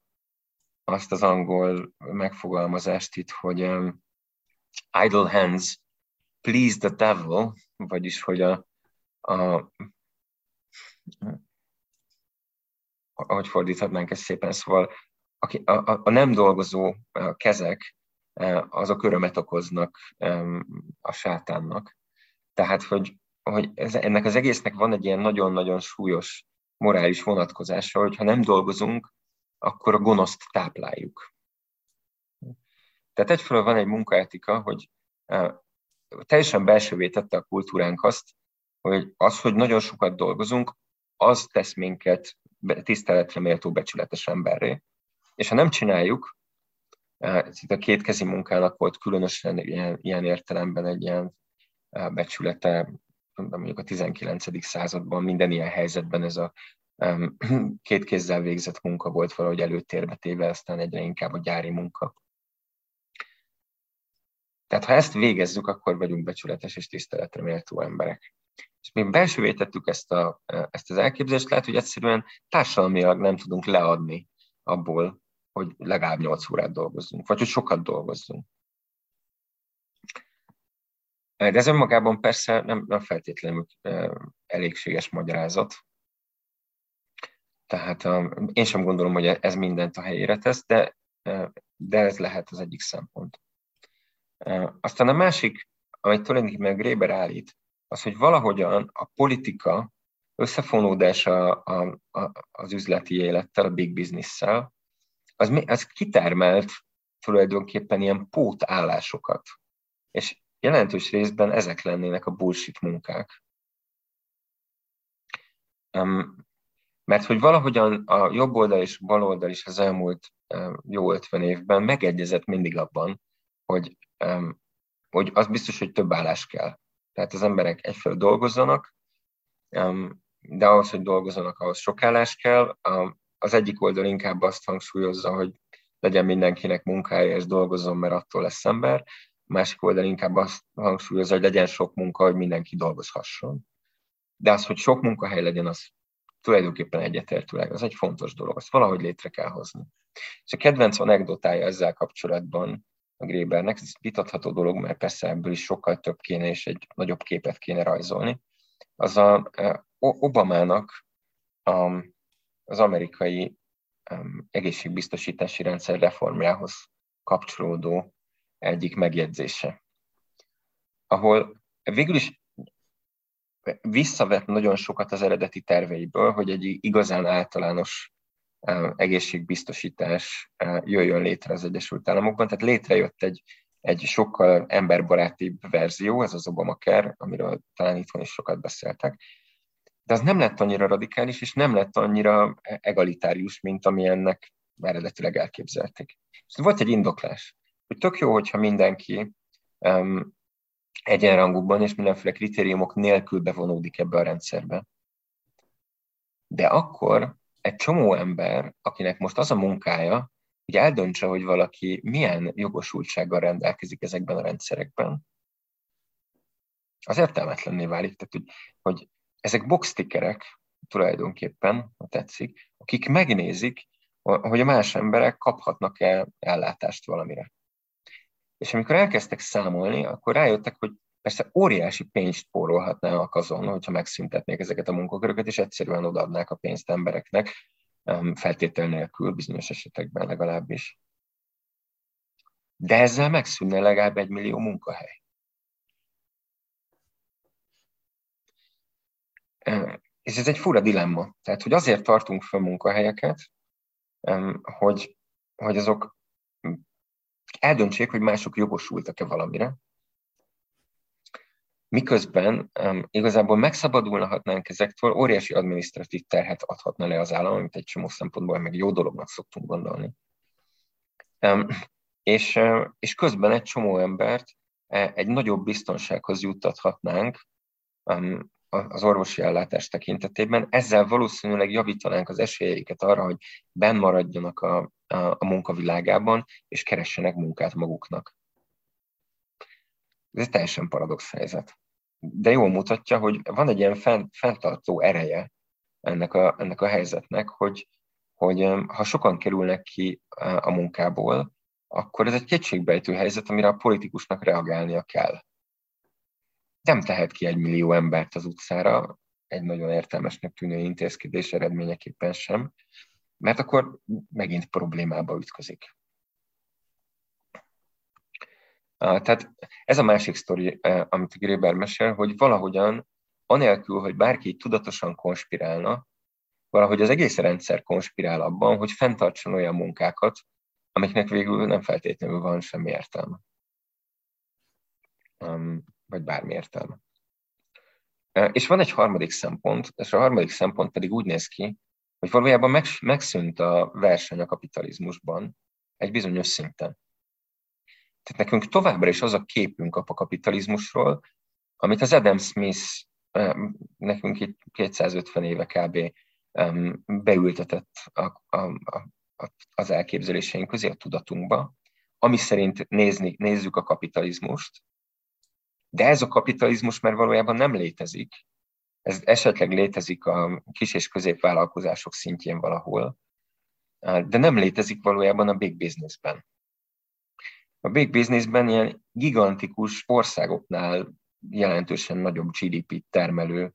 azt az angol megfogalmazást itt, hogy um, idle hands please the devil, vagyis hogy a, a ahogy fordíthatnánk ezt szépen, szóval a, a, a nem dolgozó a kezek, azok örömet okoznak a sátánnak. Tehát, hogy, hogy ez, ennek az egésznek van egy ilyen nagyon-nagyon súlyos morális vonatkozása, hogy ha nem dolgozunk, akkor a gonoszt tápláljuk. Tehát egyfelől van egy munkaetika, hogy teljesen belsővé tette a kultúránk azt, hogy az, hogy nagyon sokat dolgozunk, az tesz minket tiszteletre méltó becsületes emberré. És ha nem csináljuk, itt a kétkezi munkának volt különösen ilyen, ilyen értelemben egy ilyen becsülete, mondjuk a 19. században minden ilyen helyzetben ez a <clears throat> két kézzel végzett munka volt valahogy előtérbe téve, aztán egyre inkább a gyári munka. Tehát ha ezt végezzük, akkor vagyunk becsületes és tiszteletre méltó emberek. És mi belsővé tettük ezt, a, ezt az elképzelést, lehet, hogy egyszerűen társadalmilag nem tudunk leadni abból, hogy legalább 8 órát dolgozzunk, vagy hogy sokat dolgozzunk. De ez önmagában persze nem, nem feltétlenül elégséges magyarázat. Tehát én sem gondolom, hogy ez mindent a helyére tesz, de, de ez lehet az egyik szempont. Aztán a másik, amit tulajdonképpen Gréber állít, az, hogy valahogyan a politika összefonódása a, a, az üzleti élettel, a big business-szel, az, az kitermelt tulajdonképpen ilyen pótállásokat. És jelentős részben ezek lennének a bullshit munkák. Mert hogy valahogyan a jobb oldal és bal oldal is az elmúlt jó 50 évben megegyezett mindig abban, hogy, hogy az biztos, hogy több állás kell. Tehát az emberek egyfelől dolgozzanak, de ahhoz, hogy dolgozzanak, ahhoz sok állás kell, az egyik oldal inkább azt hangsúlyozza, hogy legyen mindenkinek munkája és dolgozzon, mert attól lesz ember, a másik oldal inkább azt hangsúlyozza, hogy legyen sok munka, hogy mindenki dolgozhasson. De az, hogy sok munkahely legyen, az tulajdonképpen egyetértőleg, az egy fontos dolog, azt valahogy létre kell hozni. És a kedvenc anekdotája ezzel kapcsolatban a Grébernek, ez vitatható dolog, mert persze ebből is sokkal több kéne, és egy nagyobb képet kéne rajzolni, az a Obamának az amerikai egészségbiztosítási rendszer reformjához kapcsolódó egyik megjegyzése, ahol végül is visszavett nagyon sokat az eredeti terveiből, hogy egy igazán általános egészségbiztosítás jöjjön létre az Egyesült Államokban. Tehát létrejött egy, egy sokkal emberbarátibb verzió, ez az Obamacare, amiről talán itthon is sokat beszéltek. De az nem lett annyira radikális, és nem lett annyira egalitárius, mint ami ennek eredetileg elképzelték. És volt egy indoklás, hogy tök jó, hogyha mindenki um, egyenrangúban és mindenféle kritériumok nélkül bevonódik ebbe a rendszerbe. De akkor egy csomó ember, akinek most az a munkája, hogy eldöntse, hogy valaki milyen jogosultsággal rendelkezik ezekben a rendszerekben, az értelmetlenné válik. Tehát, hogy, hogy ezek boxtickerek tulajdonképpen, ha tetszik, akik megnézik, hogy a más emberek kaphatnak-e ellátást valamire. És amikor elkezdtek számolni, akkor rájöttek, hogy persze óriási pénzt spórolhatnának azon, hogyha megszüntetnék ezeket a munkaköröket, és egyszerűen odaadnák a pénzt embereknek, feltétel nélkül, bizonyos esetekben legalábbis. De ezzel megszűnne legalább egy millió munkahely. És ez egy fura dilemma. Tehát, hogy azért tartunk fel munkahelyeket, hogy, hogy azok eldöntsék, hogy mások jogosultak-e valamire, miközben um, igazából megszabadulhatnánk ezektől, óriási adminisztratív terhet adhatna le az állam, amit egy csomó szempontból meg jó dolognak szoktunk gondolni. Um, és, uh, és közben egy csomó embert uh, egy nagyobb biztonsághoz juttathatnánk az orvosi ellátás tekintetében. Ezzel valószínűleg javítanánk az esélyeiket arra, hogy benn maradjanak a, a, munkavilágában, és keressenek munkát maguknak. Ez egy teljesen paradox helyzet. De jól mutatja, hogy van egy ilyen fent, fenntartó ereje ennek a, ennek a helyzetnek, hogy, hogy ha sokan kerülnek ki a munkából, akkor ez egy kétségbejtő helyzet, amire a politikusnak reagálnia kell. Nem tehet ki egy millió embert az utcára, egy nagyon értelmesnek tűnő intézkedés eredményeképpen sem, mert akkor megint problémába ütközik. Tehát ez a másik sztori, amit Gréber mesél, hogy valahogyan, anélkül, hogy bárki tudatosan konspirálna, valahogy az egész rendszer konspirál abban, hogy fenntartson olyan munkákat, amiknek végül nem feltétlenül van semmi értelme. Vagy bármi értelme. És van egy harmadik szempont, és a harmadik szempont pedig úgy néz ki, hogy valójában megszűnt a verseny a kapitalizmusban egy bizonyos szinten. Tehát nekünk továbbra is az a képünk a kapitalizmusról, amit az Adam Smith nekünk itt 250 éve kb. beültetett a, a, a, az elképzeléseink közé, a tudatunkba, ami szerint nézni, nézzük a kapitalizmust, de ez a kapitalizmus már valójában nem létezik. Ez esetleg létezik a kis és középvállalkozások szintjén valahol, de nem létezik valójában a big businessben a big businessben ilyen gigantikus országoknál jelentősen nagyobb GDP-t termelő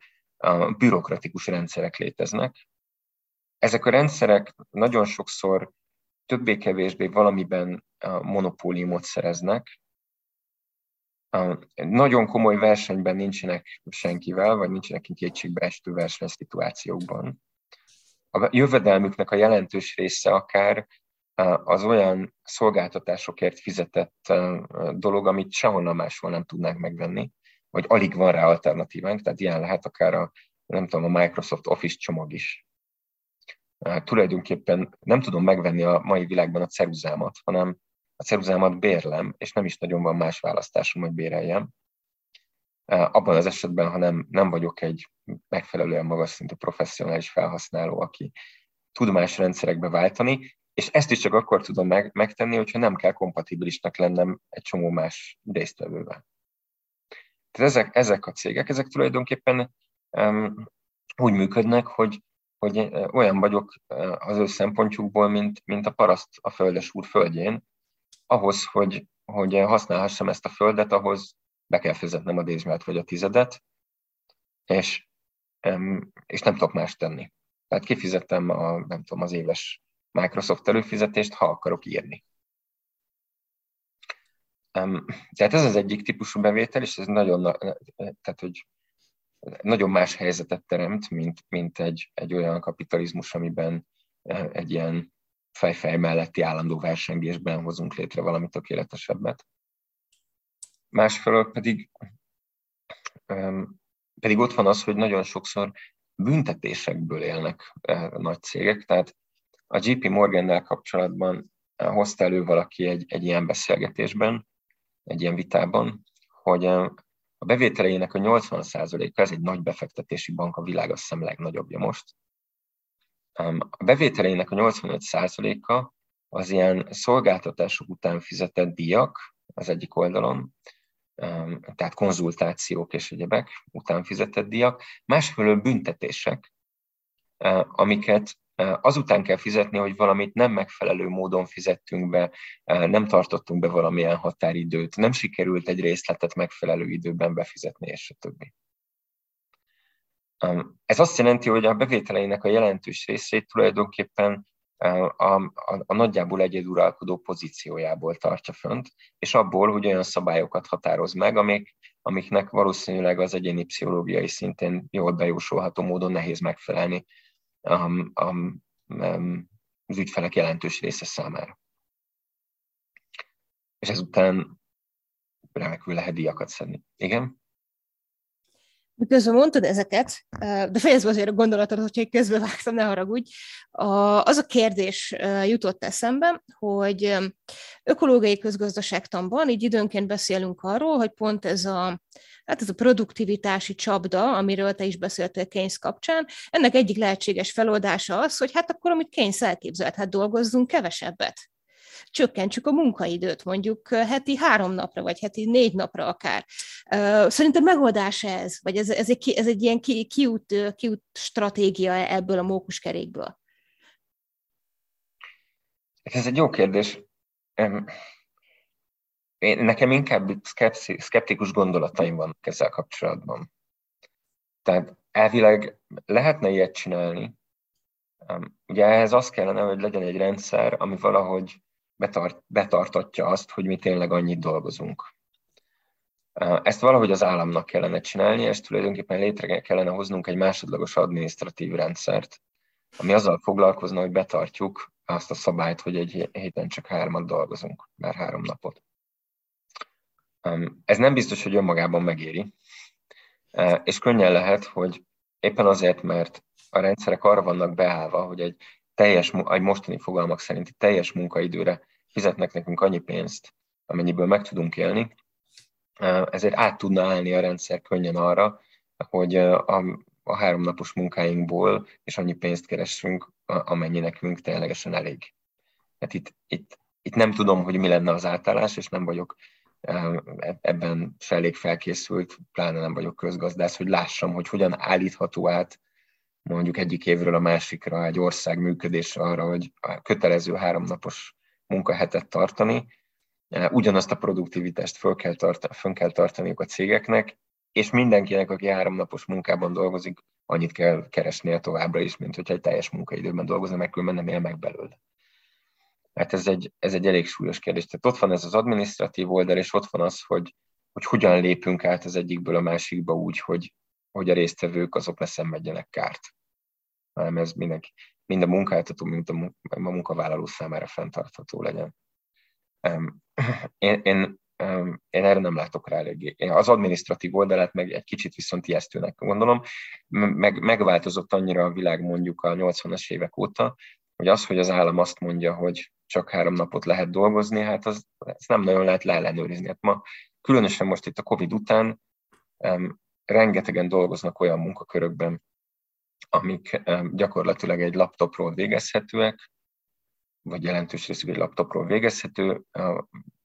bürokratikus rendszerek léteznek. Ezek a rendszerek nagyon sokszor többé-kevésbé valamiben monopóliumot szereznek. Nagyon komoly versenyben nincsenek senkivel, vagy nincsenek kétségbeestő versenyszituációkban. A jövedelmüknek a jelentős része akár az olyan szolgáltatásokért fizetett dolog, amit sehonnan máshol nem tudnánk megvenni, vagy alig van rá alternatívánk, tehát ilyen lehet akár a, nem tudom, a Microsoft Office csomag is. Tulajdonképpen nem tudom megvenni a mai világban a ceruzámat, hanem a ceruzámat bérlem, és nem is nagyon van más választásom, hogy béreljem. Abban az esetben, ha nem, nem vagyok egy megfelelően magas szintű professzionális felhasználó, aki tud más rendszerekbe váltani, és ezt is csak akkor tudom meg, megtenni, hogyha nem kell kompatibilisnak lennem egy csomó más résztvevővel. Tehát ezek, ezek a cégek, ezek tulajdonképpen um, úgy működnek, hogy, hogy olyan vagyok az ő szempontjukból, mint, mint a paraszt a földes úr földjén, ahhoz, hogy, hogy használhassam ezt a földet, ahhoz be kell fizetnem a dézsmát vagy a tizedet, és, és nem tudok más tenni. Tehát kifizettem a, nem tudom, az éves Microsoft előfizetést, ha akarok írni. Tehát ez az egyik típusú bevétel, és ez nagyon, tehát, hogy nagyon más helyzetet teremt, mint, mint egy, egy olyan kapitalizmus, amiben e, egy ilyen fejfej melletti állandó versengésben hozunk létre valami tökéletesebbet. Másfelől pedig, pedig ott van az, hogy nagyon sokszor büntetésekből élnek nagy cégek, tehát a JP Morgannel kapcsolatban hozta elő valaki egy, egy ilyen beszélgetésben, egy ilyen vitában, hogy a bevételeinek a 80%-a, ez egy nagy befektetési bank, a világ azt hiszem legnagyobbja most. A bevételeinek a 85%-a az ilyen szolgáltatások után fizetett díjak az egyik oldalon, tehát konzultációk és egyebek után fizetett díjak, másfelől büntetések, amiket azután kell fizetni, hogy valamit nem megfelelő módon fizettünk be, nem tartottunk be valamilyen határidőt, nem sikerült egy részletet megfelelő időben befizetni, és a többi. Ez azt jelenti, hogy a bevételeinek a jelentős részét tulajdonképpen a, a, a nagyjából egyeduralkodó pozíciójából tartja fönt, és abból, hogy olyan szabályokat határoz meg, amik, amiknek valószínűleg az egyéni pszichológiai szintén jól bejósolható módon nehéz megfelelni a, a, az ügyfelek jelentős része számára. És ezután remekül lehet díjakat szedni. Igen? Miközben mondtad ezeket, de fejezve azért a gondolatot, hogyha egy közbevágtam, ne haragudj, az a kérdés jutott eszembe, hogy ökológiai közgazdaságtanban így időnként beszélünk arról, hogy pont ez a hát ez a produktivitási csapda, amiről te is beszéltél Keynes kapcsán, ennek egyik lehetséges feloldása az, hogy hát akkor, amit Keynes elképzelt, hát dolgozzunk kevesebbet csökkentsük a munkaidőt, mondjuk heti három napra, vagy heti négy napra akár. Szerintem megoldás ez? Vagy ez, ez, egy, ez egy ilyen ki, kiút, stratégia ebből a mókuskerékből? Ez egy jó kérdés. Én, nekem inkább szkeptikus gondolataim vannak ezzel kapcsolatban. Tehát elvileg lehetne ilyet csinálni. Ugye ehhez az kellene, hogy legyen egy rendszer, ami valahogy betart, betartatja azt, hogy mi tényleg annyit dolgozunk. Ezt valahogy az államnak kellene csinálni, és tulajdonképpen létre kellene hoznunk egy másodlagos adminisztratív rendszert, ami azzal foglalkozna, hogy betartjuk azt a szabályt, hogy egy héten csak hármat dolgozunk, már három napot. Ez nem biztos, hogy önmagában megéri, és könnyen lehet, hogy éppen azért, mert a rendszerek arra vannak beállva, hogy egy teljes, egy mostani fogalmak szerinti teljes munkaidőre fizetnek nekünk annyi pénzt, amennyiből meg tudunk élni, ezért át tudna állni a rendszer könnyen arra, hogy a, a háromnapos munkáinkból és annyi pénzt keresünk, amennyi nekünk ténylegesen elég. Hát itt, itt, itt nem tudom, hogy mi lenne az átállás, és nem vagyok ebben se felkészült, pláne nem vagyok közgazdász, hogy lássam, hogy hogyan állítható át mondjuk egyik évről a másikra egy ország működése arra, hogy kötelező háromnapos munkahetet tartani, ugyanazt a produktivitást föl kell, tart, fönn kell tartaniuk a cégeknek, és mindenkinek, aki háromnapos munkában dolgozik, annyit kell keresnie továbbra is, mint hogyha egy teljes munkaidőben dolgozna, meg különben nem él meg belőle. Hát ez egy, ez egy elég súlyos kérdés. Tehát ott van ez az administratív oldal, és ott van az, hogy, hogy hogyan lépünk át az egyikből a másikba úgy, hogy, hogy a résztvevők azok ne szenvedjenek kárt. Hanem ez mindenki, mind a munkáltató, mind a, munkavállaló számára fenntartható legyen. Én, én, én erre nem látok rá eléggé. Én az administratív oldalát meg egy kicsit viszont ijesztőnek gondolom. Meg, megváltozott annyira a világ mondjuk a 80-as évek óta, hogy az, hogy az állam azt mondja, hogy csak három napot lehet dolgozni, hát az, ezt nem nagyon lehet leellenőrizni. Hát ma, különösen most itt a Covid után, rengetegen dolgoznak olyan munkakörökben, amik gyakorlatilag egy laptopról végezhetőek, vagy jelentős részük egy laptopról végezhető,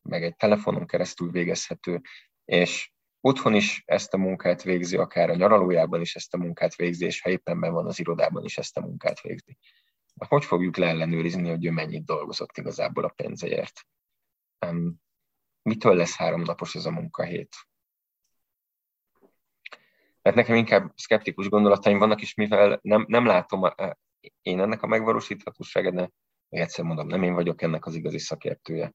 meg egy telefonon keresztül végezhető, és otthon is ezt a munkát végzi, akár a nyaralójában is ezt a munkát végzi, és ha éppen van az irodában is ezt a munkát végzi. Hogy fogjuk leellenőrizni, hogy ő mennyit dolgozott igazából a pénzért? Mitől lesz háromnapos ez a munkahét? Mert nekem inkább szkeptikus gondolataim vannak, és mivel nem, nem látom én ennek a megvalósíthatóságát, de még egyszer mondom, nem én vagyok ennek az igazi szakértője.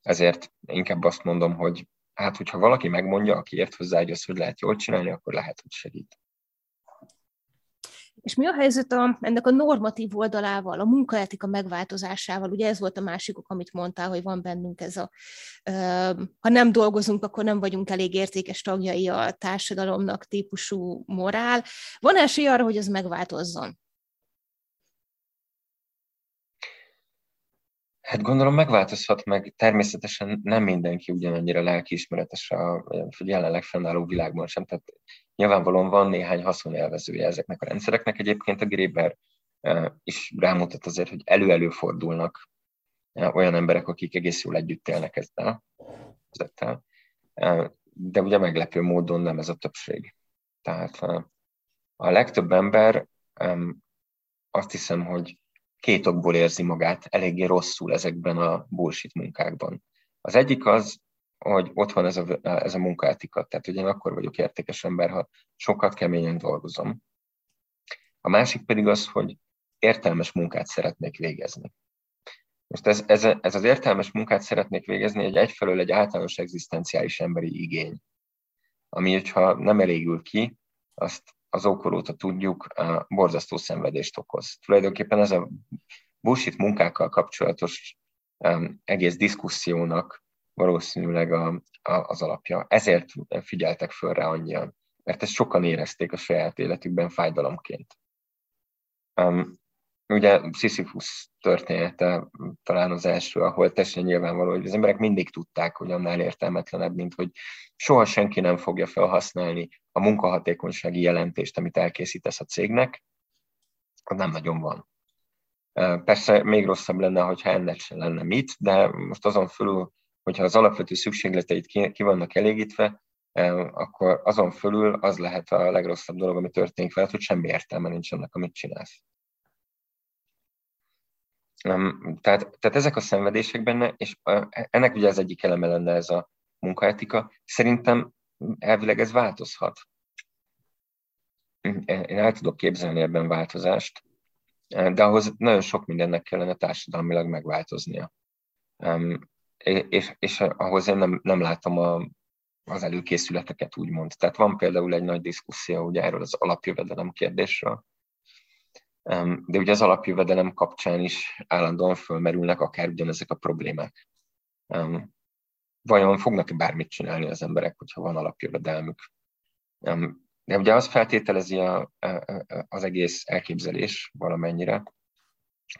Ezért inkább azt mondom, hogy hát, hogyha valaki megmondja, aki ért hozzá, hogy azt hogy lehet jól csinálni, akkor lehet, hogy segít. És mi a helyzet a, ennek a normatív oldalával, a munkaetika megváltozásával? Ugye ez volt a másikok, amit mondtál, hogy van bennünk ez a, ha nem dolgozunk, akkor nem vagyunk elég értékes tagjai a társadalomnak típusú morál. Van esély arra, hogy ez megváltozzon? Hát gondolom megváltozhat meg, természetesen nem mindenki ugyanannyira lelkiismeretes a jelenleg fennálló világban sem, tehát nyilvánvalóan van néhány haszonélvezője ezeknek a rendszereknek. Egyébként a Gréber is rámutat azért, hogy elő-előfordulnak e, olyan emberek, akik egész jól együtt élnek ezzel, ezzel. De ugye meglepő módon nem ez a többség. Tehát a legtöbb ember azt hiszem, hogy két okból érzi magát eléggé rosszul ezekben a bullshit munkákban. Az egyik az, hogy ott van ez a, ez a munkaetika, tehát hogy én akkor vagyok értékes ember, ha sokat keményen dolgozom. A másik pedig az, hogy értelmes munkát szeretnék végezni. Most ez, ez, ez az értelmes munkát szeretnék végezni egy egyfelől egy általános egzisztenciális emberi igény, ami, hogyha nem elégül ki, azt az óta tudjuk, borzasztó szenvedést okoz. Tulajdonképpen ez a bullshit munkákkal kapcsolatos egész diszkusziónak valószínűleg a, a, az alapja. Ezért figyeltek föl rá annyian, mert ezt sokan érezték a saját életükben fájdalomként. Um, ugye Sisyphus története talán az első, ahol teljesen nyilvánvaló, hogy az emberek mindig tudták, hogy annál értelmetlenebb, mint hogy soha senki nem fogja felhasználni a munkahatékonysági jelentést, amit elkészítesz a cégnek, az nem nagyon van. Persze még rosszabb lenne, hogyha ennek sem lenne mit, de most azon fölül, hogyha az alapvető szükségleteit ki, ki vannak elégítve, akkor azon fölül az lehet a legrosszabb dolog, ami történik veled, hogy semmi értelme nincs annak, amit csinálsz. Tehát, tehát ezek a szenvedések benne, és ennek ugye az egyik eleme lenne ez a munkaetika, szerintem elvileg ez változhat. Én el tudok képzelni ebben változást, de ahhoz nagyon sok mindennek kellene társadalmilag megváltoznia. És, és ahhoz én nem, nem látom a, az előkészületeket, úgymond. Tehát van például egy nagy diszkuszió ugye erről az alapjövedelem kérdésről, de ugye az alapjövedelem kapcsán is állandóan fölmerülnek akár ugyanezek a problémák. Vajon fognak-e bármit csinálni az emberek, hogyha van alapjövedelmük? De ugye az feltételezi a, az egész elképzelés valamennyire,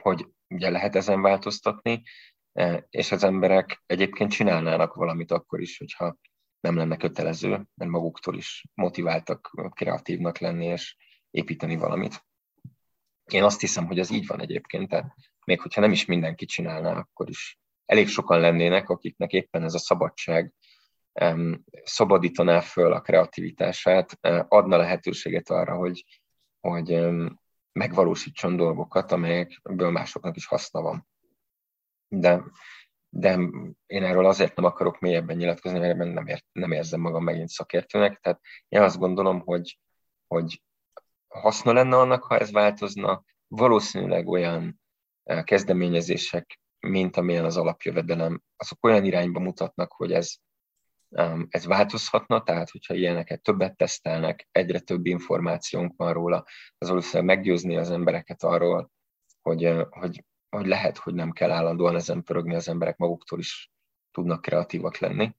hogy ugye lehet ezen változtatni, és az emberek egyébként csinálnának valamit akkor is, hogyha nem lenne kötelező, mert maguktól is motiváltak kreatívnak lenni és építeni valamit. Én azt hiszem, hogy ez így van egyébként, tehát még hogyha nem is mindenki csinálná, akkor is elég sokan lennének, akiknek éppen ez a szabadság szabadítaná föl a kreativitását, e, adna lehetőséget arra, hogy, hogy megvalósítson dolgokat, amelyekből másoknak is haszna van. De, de én erről azért nem akarok mélyebben nyilatkozni, mert nem, ér, nem érzem magam megint szakértőnek. Tehát én azt gondolom, hogy, hogy haszna lenne annak, ha ez változna. Valószínűleg olyan eh, kezdeményezések, mint amilyen az alapjövedelem, azok olyan irányba mutatnak, hogy ez, ez változhatna, tehát hogyha ilyeneket többet tesztelnek, egyre több információnk van róla, az valószínűleg meggyőzni az embereket arról, hogy, eh, hogy, hogy lehet, hogy nem kell állandóan ezen pörögni, az emberek maguktól is tudnak kreatívak lenni.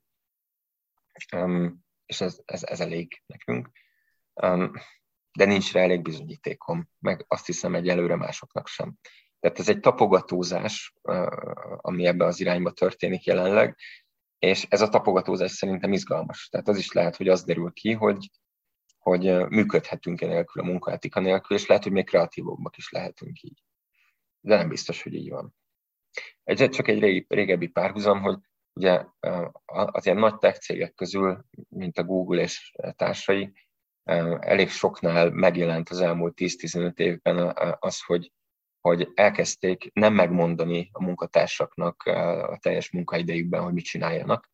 És ez, ez, ez elég nekünk de nincs rá elég bizonyítékom, meg azt hiszem egyelőre másoknak sem. Tehát ez egy tapogatózás, ami ebbe az irányba történik jelenleg, és ez a tapogatózás szerintem izgalmas. Tehát az is lehet, hogy az derül ki, hogy, hogy működhetünk-e nélkül a munkaetika nélkül, és lehet, hogy még kreatívabbak is lehetünk így. De nem biztos, hogy így van. Ez csak egy régi, régebbi párhuzam, hogy ugye az ilyen nagy tech cégek közül, mint a Google és társai, elég soknál megjelent az elmúlt 10-15 évben az, hogy, hogy elkezdték nem megmondani a munkatársaknak a teljes munkaidejükben, hogy mit csináljanak,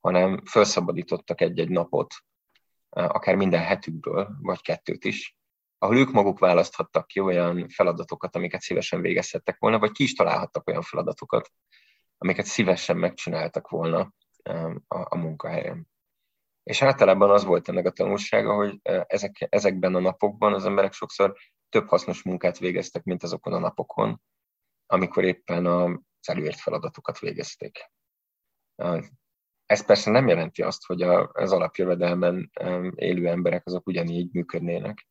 hanem felszabadítottak egy-egy napot, akár minden hetükből, vagy kettőt is, ahol ők maguk választhattak ki olyan feladatokat, amiket szívesen végezhettek volna, vagy ki is találhattak olyan feladatokat, amiket szívesen megcsináltak volna a, a munkahelyen. És általában az volt ennek a tanulsága, hogy ezek, ezekben a napokban az emberek sokszor több hasznos munkát végeztek, mint azokon a napokon, amikor éppen az előért feladatokat végezték. Ez persze nem jelenti azt, hogy az alapjövedelmen élő emberek azok ugyanígy működnének.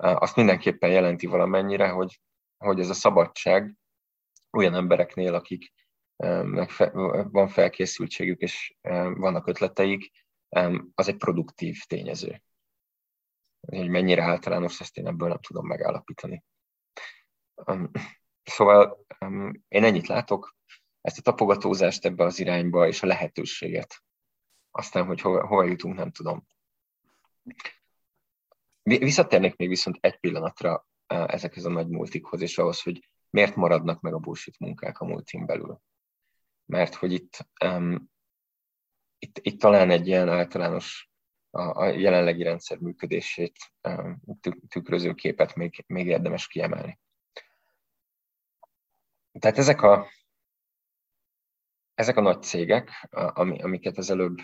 Azt mindenképpen jelenti valamennyire, hogy, hogy ez a szabadság olyan embereknél, akik van felkészültségük és vannak ötleteik, az egy produktív tényező. Hogy mennyire általános, ezt én ebből nem tudom megállapítani. Szóval én ennyit látok, ezt a tapogatózást ebbe az irányba, és a lehetőséget. Aztán, hogy hova, hova jutunk, nem tudom. Visszatérnék még viszont egy pillanatra ezekhez a nagy multikhoz, és ahhoz, hogy miért maradnak meg a bullshit munkák a multin belül. Mert hogy itt, um, itt, itt talán egy ilyen általános a, a jelenlegi rendszer működését um, tükröző képet még, még érdemes kiemelni. Tehát ezek a, ezek a nagy cégek, ami, amiket az előbb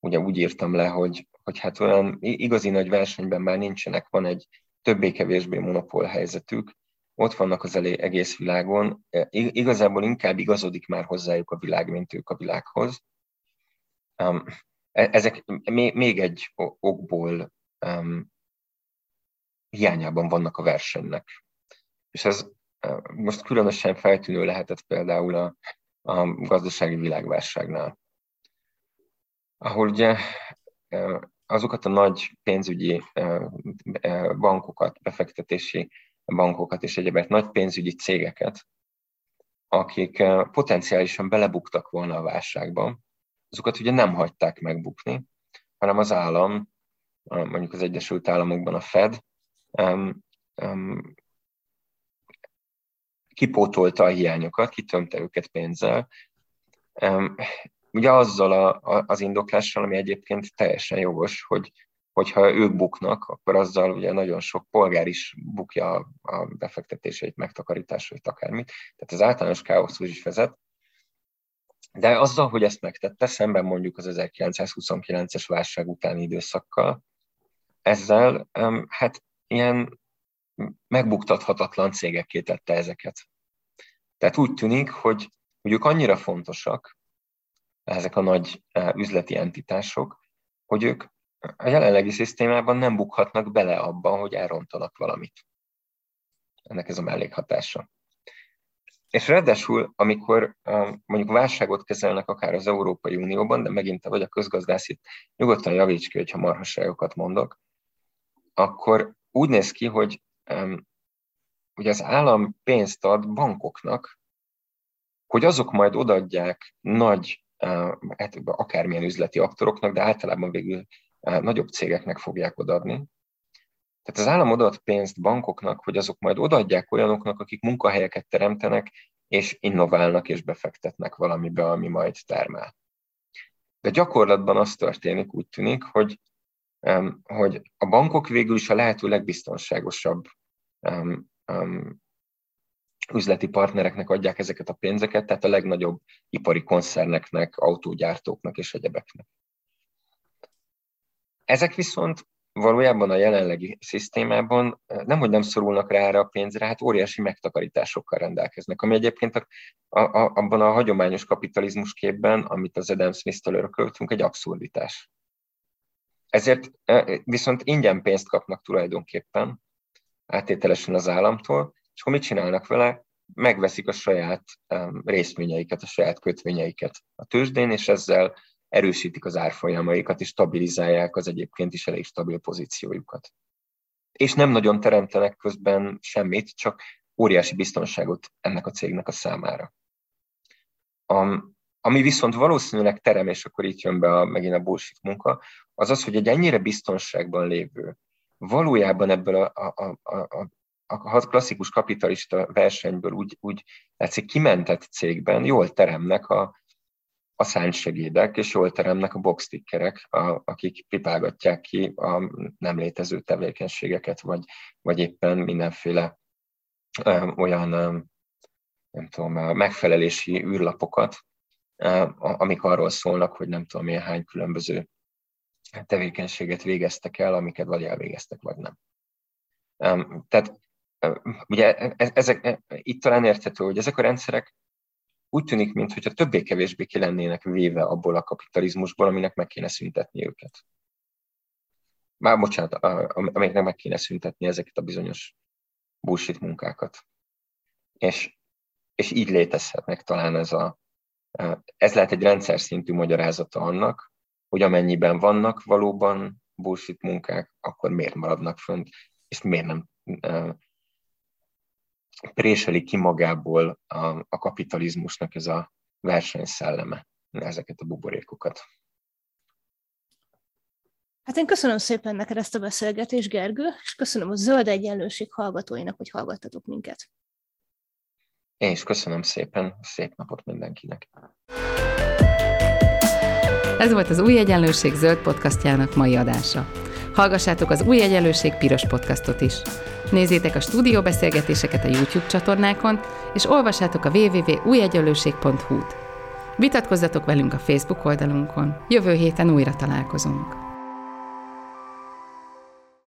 ugye úgy írtam le, hogy, hogy hát olyan igazi nagy versenyben már nincsenek, van egy többé-kevésbé monopól helyzetük, ott vannak az elé, egész világon, e, igazából inkább igazodik már hozzájuk a világ, mint ők a világhoz. E, ezek még egy okból hiányában vannak a versenynek. És ez e, most különösen feltűnő lehetett például a, a gazdasági világválságnál, ahol ugye azokat a nagy pénzügyi bankokat, befektetési bankokat és egyebet, nagy pénzügyi cégeket, akik potenciálisan belebuktak volna a válságban, azokat ugye nem hagyták megbukni, hanem az állam, mondjuk az Egyesült Államokban a Fed, kipótolta a hiányokat, kitömte őket pénzzel, ugye azzal a, a, az indoklással, ami egyébként teljesen jogos, hogy hogyha ők buknak, akkor azzal ugye nagyon sok polgár is bukja a, befektetéseit, megtakarításait, akármit. Tehát az általános káoszhoz is vezet. De azzal, hogy ezt megtette, szemben mondjuk az 1929-es válság utáni időszakkal, ezzel hát ilyen megbuktathatatlan cégekké tette ezeket. Tehát úgy tűnik, hogy, ők annyira fontosak, ezek a nagy üzleti entitások, hogy ők a jelenlegi szisztémában nem bukhatnak bele abban, hogy elrontanak valamit. Ennek ez a mellékhatása. És ráadásul, amikor mondjuk válságot kezelnek akár az Európai Unióban, de megint te vagy a közgazdász, itt nyugodtan javíts ki, hogyha marhaságokat mondok, akkor úgy néz ki, hogy, hogy az állam pénzt ad bankoknak, hogy azok majd odaadják nagy akármilyen üzleti aktoroknak, de általában végül nagyobb cégeknek fogják odaadni. Tehát az állam odaad pénzt bankoknak, hogy azok majd odaadják olyanoknak, akik munkahelyeket teremtenek, és innoválnak és befektetnek valamibe, ami majd termel. De gyakorlatban az történik, úgy tűnik, hogy, hogy a bankok végül is a lehető legbiztonságosabb üzleti partnereknek adják ezeket a pénzeket, tehát a legnagyobb ipari koncerneknek, autógyártóknak és egyebeknek. Ezek viszont valójában a jelenlegi szisztémában eh, nem, hogy nem szorulnak rá erre a pénzre, hát óriási megtakarításokkal rendelkeznek, ami egyébként a, a, abban a hagyományos kapitalizmus képben, amit az Adam Smith-től örököltünk, egy abszurditás. Ezért eh, viszont ingyen pénzt kapnak tulajdonképpen, áttételesen az államtól, és akkor mit csinálnak vele? Megveszik a saját részvényeiket, a saját kötvényeiket a tőzsdén, és ezzel erősítik az árfolyamaikat, és stabilizálják az egyébként is elég stabil pozíciójukat. és nem nagyon teremtenek közben semmit, csak óriási biztonságot ennek a cégnek a számára. A, ami viszont valószínűleg terem, és akkor itt jön be a, megint a bullshit munka, az az, hogy egy ennyire biztonságban lévő, valójában ebből a, a, a, a, a klasszikus kapitalista versenyből úgy, úgy látszik kimentett cégben jól teremnek a, a szánysegédek, és jól teremnek a boxtickerek, a, akik pipálgatják ki a nem létező tevékenységeket, vagy, vagy éppen mindenféle ö, olyan, ö, nem tudom, megfelelési űrlapokat, ö, amik arról szólnak, hogy nem tudom milyen hány különböző tevékenységet végeztek el, amiket vagy elvégeztek, vagy nem. Tehát ugye e, e, ezek, e, itt talán érthető, hogy ezek a rendszerek úgy tűnik, mintha többé-kevésbé ki lennének véve abból a kapitalizmusból, aminek meg kéne szüntetni őket. Már bocsánat, amiknek meg kéne szüntetni ezeket a bizonyos bullshit munkákat. És, és így létezhetnek talán ez a, ez lehet egy rendszer szintű magyarázata annak, hogy amennyiben vannak valóban bullshit munkák, akkor miért maradnak fönt, és miért nem préseli ki magából a, a kapitalizmusnak ez a versenyszelleme, ezeket a buborékokat. Hát én köszönöm szépen neked ezt a beszélgetést, Gergő, és köszönöm a Zöld Egyenlőség hallgatóinak, hogy hallgattatok minket. Én is köszönöm szépen, szép napot mindenkinek. Ez volt az Új Egyenlőség zöld podcastjának mai adása. Hallgassátok az Új Egyenlőség piros podcastot is. Nézzétek a stúdióbeszélgetéseket a YouTube csatornákon, és olvassátok a www.újegyenlőség.hu-t. Vitatkozzatok velünk a Facebook oldalunkon. Jövő héten újra találkozunk.